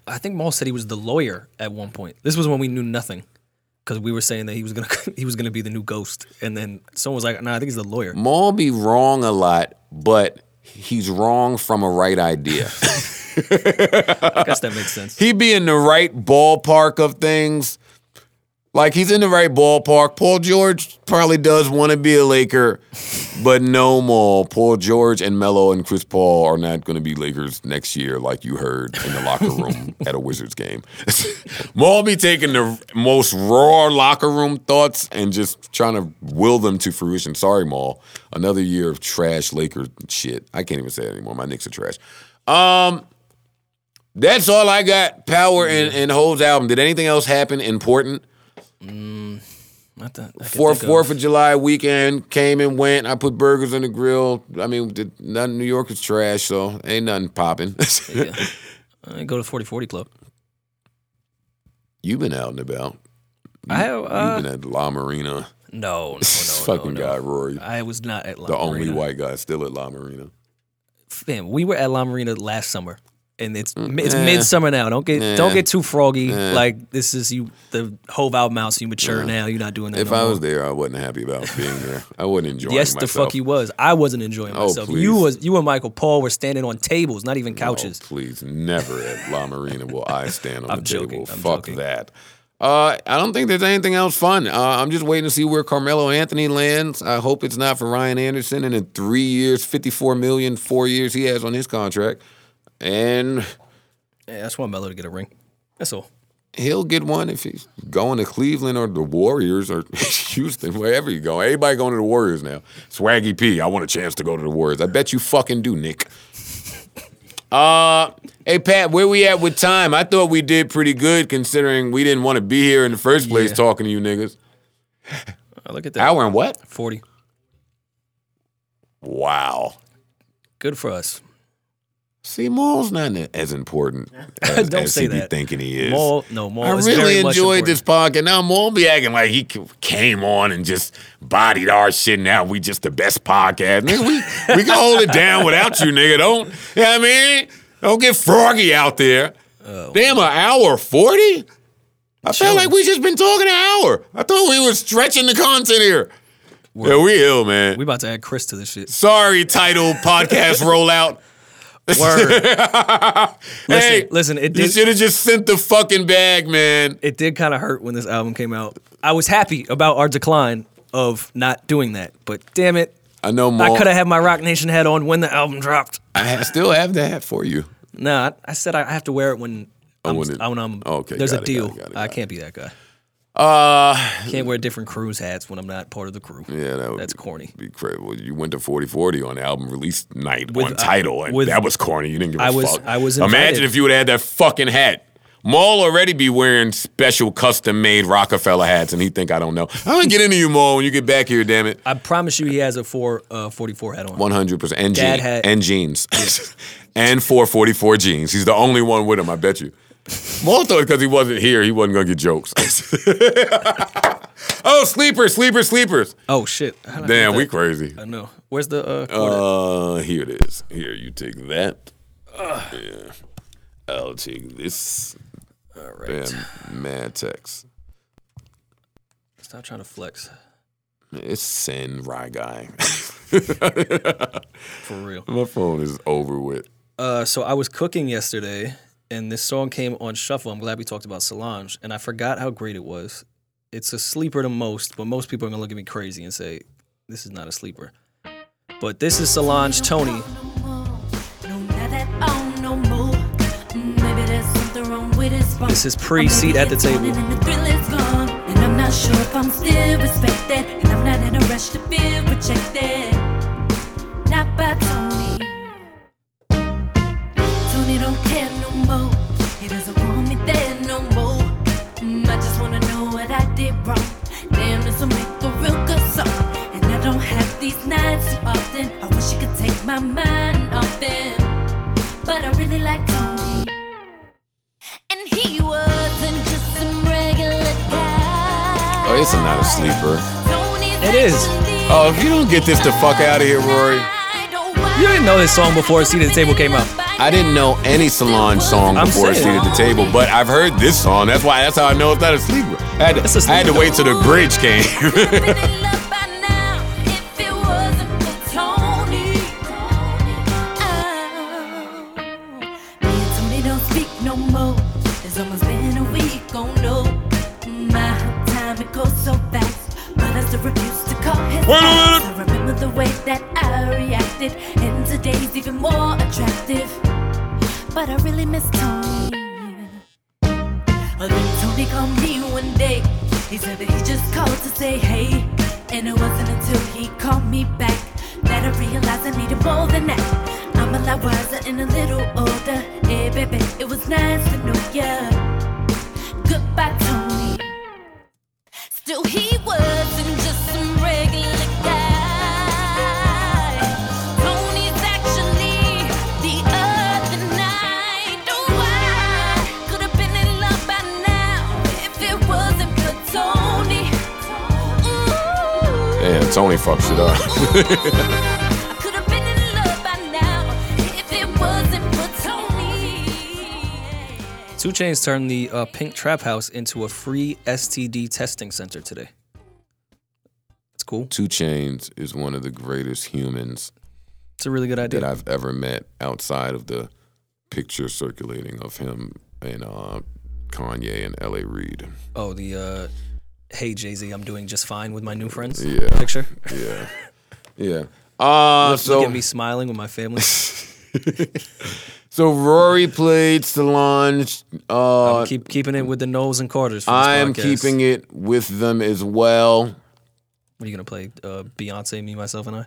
I think Mal said he was the lawyer at one point. This was when we knew nothing. Because we were saying that he was gonna he was gonna be the new ghost. And then someone was like, nah, I think he's the lawyer. Mal be wrong a lot, but he's wrong from a right idea. I guess that makes sense. he be in the right ballpark of things. Like he's in the right ballpark. Paul George probably does want to be a Laker, but no more. Paul George and Melo and Chris Paul are not going to be Lakers next year, like you heard in the locker room at a Wizards game. Mal be taking the most raw locker room thoughts and just trying to will them to fruition. Sorry, Mal. Another year of trash Laker shit. I can't even say it anymore. My Knicks are trash. Um, that's all I got. Power and, and Hov's album. Did anything else happen important? I can Fourth Fourth of July weekend came and went. I put burgers on the grill. I mean, did, nothing. New York is trash, so ain't nothing popping. Yeah. I go to 4040 Club. You've been out and about. I have uh, You've been at La Marina. no, no, no, This no, fucking no. guy, Rory. I was not at La the only white guy still at La Marina. Fam, we were at La Marina last summer, and it's Mm, it's eh. midsummer now. Don't get Eh. don't get too froggy. Like this is you the Hov out mouse. You mature now. You're not doing that. If no I more. was there, I wasn't happy about being there. I wasn't enjoying Yes, myself. the fuck you was. I wasn't enjoying Oh, myself. please. You was you and Michael Paul were standing on tables, not even couches. please, never at La Marina will I stand on I'm the joking, table. I'm Fuck joking. that. Uh, I don't think there's anything else fun. Uh, I'm just waiting to see where Carmelo Anthony lands. I hope it's not for Ryan Anderson and in three years, 54 million, four years he has on his contract. And Yeah, that's why Melo to get a ring. That's all. he'll get one if he's going to Cleveland or the Warriors or Houston, wherever you go. Everybody going to the Warriors now. Swaggy P, I want a chance to go to the Warriors. I bet you fucking do, Nick. Uh, hey Pat, where we at with time? I thought we did pretty good considering we didn't want to be here in the first place Yeah. talking to you niggas. Oh, look at that. Hour and what? Forty. Wow. Good for us. See, Mal's not as important as, Don't as say he be thinking he is. Mal, no, Mal. I is really very much enjoyed important. this podcast. Now Mal be acting like he c- came on and just bodied our shit. Now we just the best podcast. Nigga, we we can hold it down without you, nigga. Don't you know what I mean? Don't get froggy out there. Oh. Damn, an hour forty. I felt like we just been talking an hour. I thought we were stretching the content here. Yeah, we ill, man. We about to add Chris to this shit. Sorry, Tidal podcast rollout. Word. hey, listen, it you should have just sent the fucking bag, man. it did kind of hurt when this album came out. I was happy about our decline of not doing that, but damn it, I know I could have had my Roc Nation hat on when the album dropped. I still have that for you. Nah, I, I said I have to wear it when oh, I'm, when it- when I'm oh, Okay, there's a it, deal. got it, got I got it. can't be that guy. Uh, Can't wear different cruise hats when I'm not part of the crew. yeah, that would That's be, corny. Be crazy. Well, you went to 4040 on album release night With- on Tidal, and with- that was corny. You didn't give a I was- fuck. I was Imagine invited. if you would have had that fucking hat Mal already be wearing special custom made Roc-A-Fella hats, and he think I don't know. I'm gonna get into you, Mal, when you get back here. Damn it. I promise you, he has a 4 uh, 44 hat on. One hundred percent, and jeans, hat. and jeans, and four forty four jeans. He's the only one with him. I bet you. Thought because he wasn't here, he wasn't gonna get jokes. oh, sleepers, sleepers, sleepers. Oh shit! How did I Damn, we that? crazy. I know. Where's the uh, quarter? Uh, here it is. Here, you take that. Yeah, I'll take this. All right. Bam, mad text. Stop trying to flex. It's send Rye guy. For real. My phone is over with. Uh, so I was cooking yesterday, and this song came on shuffle. I'm glad we talked about Solange, and I forgot how great it was. It's a sleeper to most, but most people are gonna look at me crazy and say, "This is not a sleeper." But this is Solange Tony. This is pre-seat at the table. And I'm not sure if I'm still respected. And I'm not in a rush to rejected. Not by don't have these nights too often. I wish you could take my mind off them. But I really like Tony. And he wasn't just some regular guy. Oh, it's not a sleeper. It is. Oh, if you don't get this the fuck out of here, Rory. You didn't know this song before Seat at the Table came out. I didn't know any Solange song I'm before saying. Seat at the Table, but I've heard this song. That's why. That's how I know it's not a sleeper. I had to, It's a I had to wait till the bridge came. I remember the way that I reacted, and today's even more attractive. But I really miss Tony. Then Tony called me one day. He said that he just called to say hey. And it wasn't until he called me back that I realized I needed more than that. I'm a lot wiser and a little older. Hey, baby, it was nice to know ya. Goodbye, Tony. Still, he wasn't if Tony wasn't for Tony. Two Chainz turned the uh, Pink Trap House into a free STD testing center today. It's cool. Two Chainz is one of the greatest humans It's a really good idea. that I've ever met outside of the picture circulating of him and uh, Kanye and L.A. Reid. oh, the uh, Hey Jay Z, I'm doing just fine with my new friends Yeah. picture. Yeah, yeah. Uh, Look so at me smiling with my family. so Rory played Solange. Uh, Keep keeping it with the Knowles and Carters. I am keeping it with them as well. What are you gonna play? Uh, Beyonce, me, myself, and I.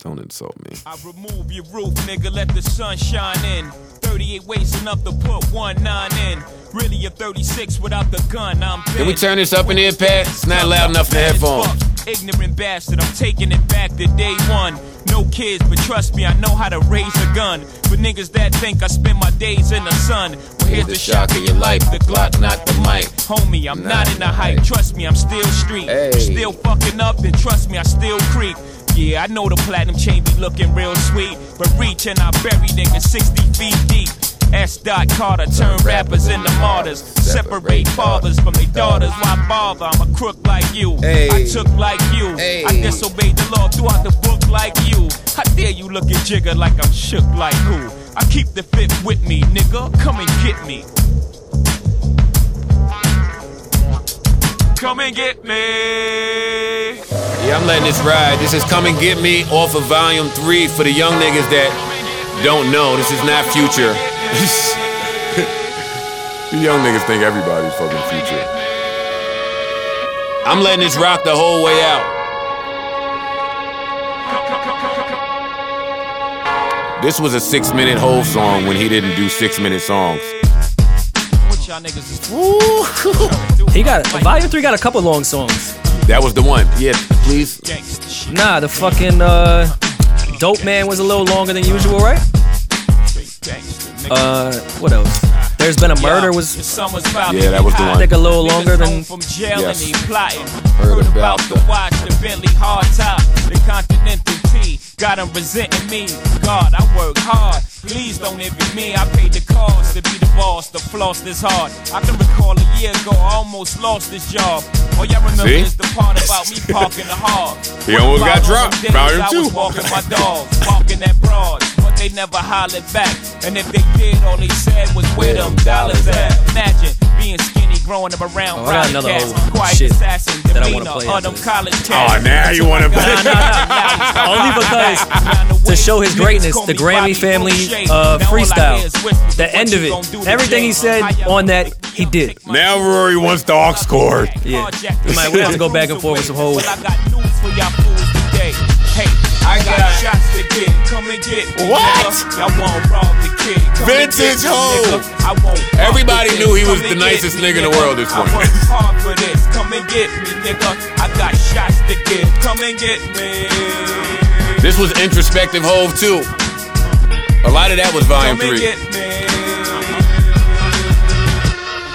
Don't insult me. I remove your roof, nigga, let the sun shine in. 38 ways enough to put one nine in. Really a 36 without the gun, I'm Can we turn this up in here, Pat? It's not loud enough in the Bad headphones. Ignorant bastard, I'm taking it back to day one. No kids, but trust me, I know how to raise a gun. For niggas that think I spend my days in the sun. Well, here's the shock of your life, the Glock, not the mic. Homie, I'm not in the hype, trust me, I'm still street. Hey. Still fucking up, then trust me, I still creep. Yeah, I know the platinum chain be looking real sweet, but reach and I bury niggas 60 feet deep. S. Dot Carter turn rappers into martyrs. Separate fathers from their daughters. Why bother? I'm a crook like you. Hey. I took like you. Hey. I disobeyed the law throughout the book like you. How dare you look at Jigga like I'm shook like who? I keep the fit with me, nigga. Come and get me. Come and get me. Yeah, I'm letting this ride. This is Come and Get Me off of Volume 3 for the young niggas that don't know. This is not Future. The young niggas think everybody's fucking Future. I'm letting this rock the whole way out. This was a six minute whole song when he didn't do six minute songs. bet y'all niggas is He got Volume Three got a couple long songs. That was the one. Yeah, please. Nah, the fucking uh, Dope Man was a little longer than usual, right? Gangsta, nigga. Uh, what else? There's been a murder was Yeah, that was the one. I think a little longer than from jail Yes. and they plotting. Heard Heard, about about the the- watch, the Bentley hard top, the Continental Got 'em resenting me. God, I work hard. Please don't envy me. I paid the cost to be the boss, The floss this hard. I can recall a year ago, I almost lost this job. All y'all remember See? is the part about me parking the hard. He almost got dropped. Volume I was walking my dog, walking that broad, but they never hollered back. And if they did, all they said was where them dollars at. Imagine being skinny, growing up around Oh, I got another cats, whole quiet shit assassin, that I wanna demeanor play of them this. college Oh, now you want to Nah, nah, nah. Only because to show his greatness, the Grammy family uh, freestyle, the end of it, everything he said on that, he did. Now Rory wants the aux cord. Yeah. We might- have to go back and forth with some hoes. Well, I got news for y'all fools today. Hey, I got shots to get. Come and get me, What? Y'all won't rob the kid. Vintage hoe. I Everybody knew he was the nicest nigga in the world this I morning. worked hard for this. Come and get me, nigga. I got shots to get. Come and get me. This was introspective Hov too. A lot of that was volume three.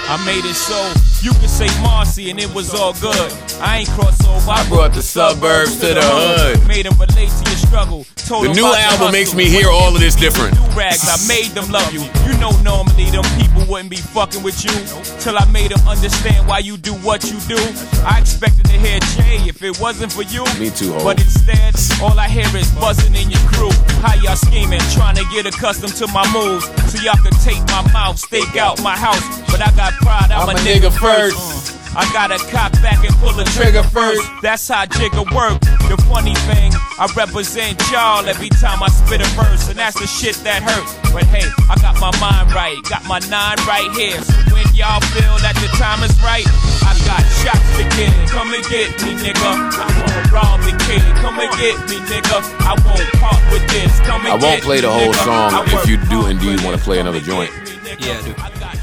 I made it so you can say Marcy and it was all good. I ain't cross over. I brought the suburbs to the hood. Made them relate to your struggle. Told The new album makes me hear all of this different. Rags, I made them love you. You know normally them people wouldn't be fucking with you till I made them understand why you do what you do. I expected to hear Jay if it wasn't for you. Me too, ho. But instead, all I hear is buzzing in your crew. How y'all scheming, trying to get accustomed to my moves, so y'all could take my mouth, stake out my house. But I got pride, I'm, I'm a, a nigga, nigga first. First. I gotta cop back and pull the trigger first. That's how Jigga work. The funny thing, I represent y'all every time I spit a verse, and that's the shit that hurts. But hey, I got my mind right, got my nine right here. So when y'all feel that the time is right, I got shots to get. Come and get me, nigga. I won't rob the kid. Come and get me, nigga. I won't part with this. Come and I won't get play me, the whole nigga. song if you do indeed wanna play another joint. me, nigga. Yeah, I do.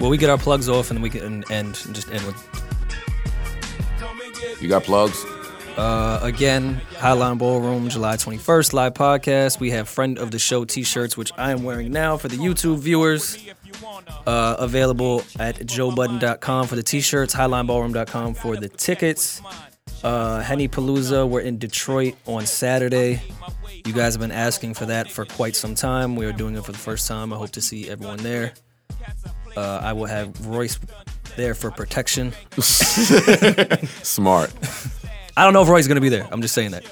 Well, we get our plugs off and we can end and just end with Come and get You got plugs? Uh, again, Highline Ballroom, July 21st, live podcast. We have friend of the show t shirts, which I am wearing now for the YouTube viewers. Uh, available at joebudden.com for the t shirts, highlineballroom.com for the tickets. Uh, Henny Palooza, we're in Detroit on Saturday. You guys have been asking for that for quite some time. We are doing it for the first time. I hope to see everyone there. Uh, I will have Royce there for protection. Smart. I don't know if Roy's gonna be there. I'm just saying that.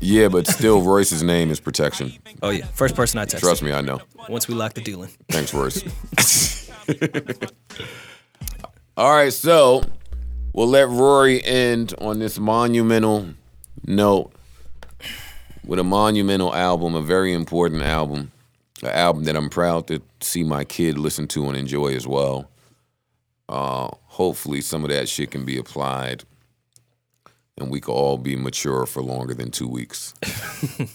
Yeah, but still, Royce's name is protection. Oh yeah, first person I text. Trust me, I know. Once we lock the deal in. Thanks, Royce. All right, so we'll let Rory end on this monumental note with a monumental album, a very important album, an album that I'm proud to see my kid listen to and enjoy as well. Uh, hopefully, some of that shit can be applied, and we can all be mature for longer than two weeks.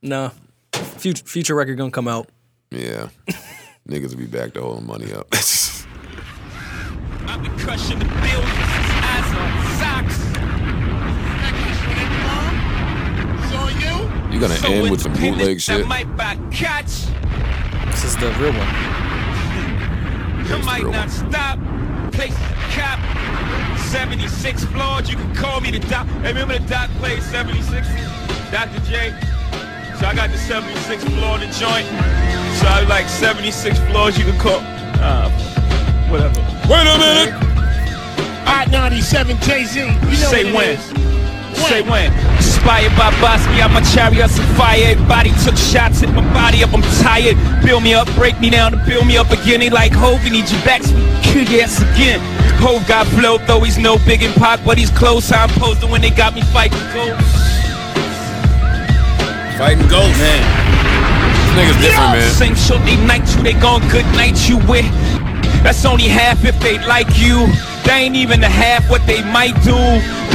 No, future future record gonna come out. Yeah, niggas will be back to holding money up. I've been crushing the billions eyes on socks. You gonna So end with some bootleg shit? Might buy catch. This is the real one. I That's might the real not one. stop. Place the cap. 76 floors, you can call me the doc. Hey, remember the doc played 76? Dr. J. So I got the 76 floor in the joint. So I like 76 floors, you can call. Uh, whatever. Wait a minute. I 97 Jay-Z. You know Say what when. It is. Say when. Inspired by Bosky, I'm a chariots of fire. Everybody took shots, hit my body up, I'm tired. Build me up, break me down, to build me up again. They like Hov, he need you back, so we kill your ass again. Hov got flow, though he's no big in Pac, but he's close. I'm posted when they got me fighting ghosts. Fighting ghosts. Man. This nigga's different, man. Same shit they night you, they gon' good night you with. That's only half if they like you. They ain't even the half what they might do.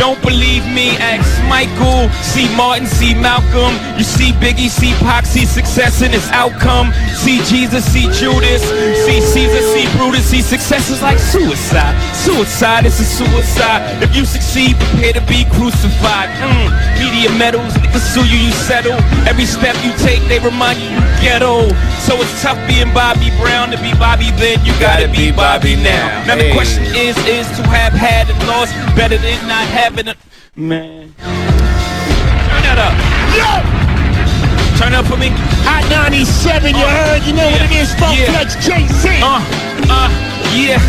Don't believe me? Ask Michael. See Martin, see Malcolm. You see Biggie, see Pac, see success in its outcome. See Jesus, see Judas. See Caesar, see Brutus. See success is like suicide. Suicide is a suicide. If you succeed, prepare to be crucified. Mm. Media medals, niggas sue you, you settle. Every step you take, they remind you you ghetto. So it's tough being Bobby Brown. To be Bobby then, you gotta be Bobby now. Now the Hey. question is, is to have had and lost better than not having a man. Turn that up. Turn up for me. Hot 97, you Uh, heard? You know what it yeah, is, Funk yeah. Flex JC. Uh, uh, yeah.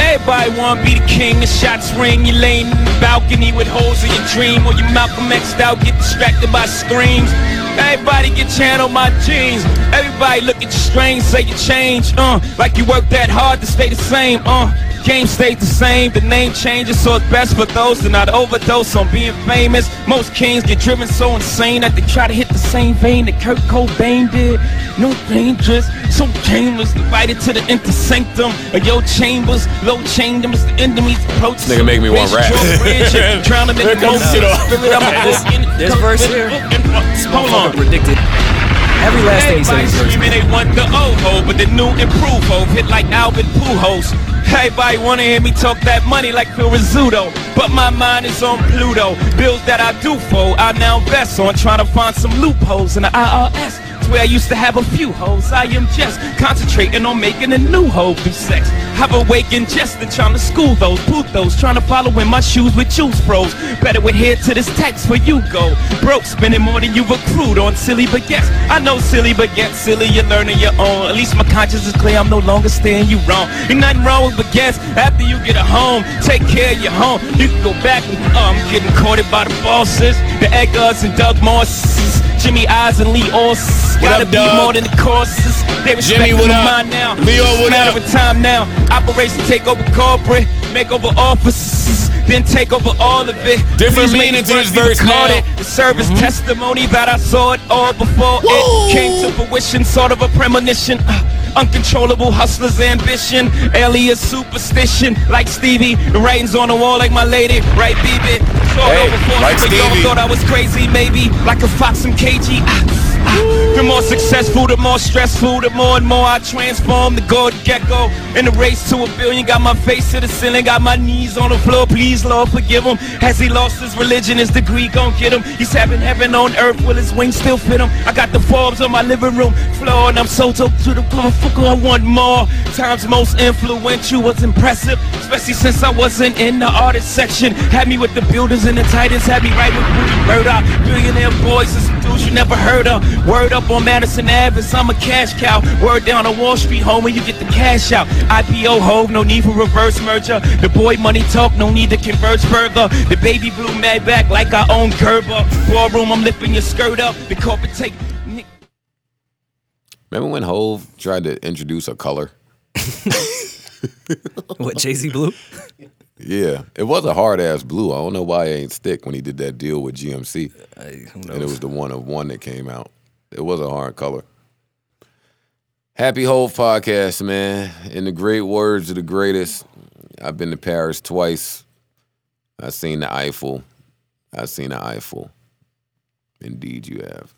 Everybody wanna be the king, the shots ring, you laying in the balcony with holes in your dream, or you Malcolm X'd out, get distracted by screams. Everybody get channel my jeans. Everybody look at you strange, say you change, uh, like you work that hard to stay the same, uh. Game stayed the same, the name changes, so it's best for those to not overdose on being famous. Most kings get driven so insane that they try to hit the same vein that Kurt Cobain did. No dangerous, so shameless, divided to the inner sanctum of your chambers. Low chambers, the enemies approach. Nigga make me want rap. Drowning in Here comes emotion. it on. Spirit, I'm a This- verse here, Hold on. predicted every last thing he said Everybody screaming they want the Hov, but the new improved Hov hit like Alvin Pujols. Everybody wanna hear me talk that money like Phil Rizzuto, but my mind is on Pluto. Bills that I do for, I now invest on trying to find some loopholes in the IRS. Where I used to have a few hoes. I am just concentrating on making a new hoe through sex. I've awakened just in trying to school those, boot those, trying to follow in my shoes with juice pros. Better adhere to this text where you go. Broke, spending more than you've accrued on silly baguettes. I know silly baguettes, silly, you're learning your own. At least my conscience is clear, I'm no longer steering you wrong. Ain't nothing wrong with baguettes after you get a home. Take care of your home. You can go back and I'm getting courted by the bosses, the Eggers and Doug Mosses. Jimmy Eyes and Lee Oss. What Gotta up, be Doug? more than the courses. They respect Jimmy, what the mind now. Leo, what matter up? of time now. Operation take over corporate, make over offices, then take over all of it. Different Please meaning it to this verse now. The service testimony that I saw it all before it came to fruition, sort of a premonition. Uh, Uncontrollable hustler's ambition, alias superstition, like Stevie. The writings on the wall, like my lady, right, BB? Thought Hey, like but y'all thought I was crazy, maybe, like a fox from KG. Ah, ah. The more successful, the more stressful, the more and more I transform the gold gecko in the race to a billion. Got my face to the ceiling, got my knees on the floor. Please, Lord, forgive him. Has he lost his religion? His degree gon' get him. He's having heaven on earth. Will his wings still fit him? I got the Forbes on my living room floor, and I'm so dope to the motherfucker. I want more. Times most influential was impressive, especially since I wasn't in the artist section. Had me with the builders and the titans, had me right with Booty Murdoch. Billionaire boys dudes you never heard of. Word up on Madison Ave, as I'm a cash cow. Word down on Wall Street, home when you get the cash out. IPO Hov, no need for reverse merger. The boy money talk, no need to converge further. The baby blue Maybach like I own Gerber. Ballroom, I'm lifting your skirt up. The corporate take. Nick- Remember when Hov tried to introduce a color? What Jay Z Blue? Yeah, it was a hard ass blue. I don't know why it ain't stick when he did that deal with GMC, Hey, who and it was the one of one that came out. It was a hard color. Happy Hov podcast, man. In the great words of the greatest, I've been to Paris twice. I've seen the Eiffel. I've seen the Eiffel. Indeed, you have.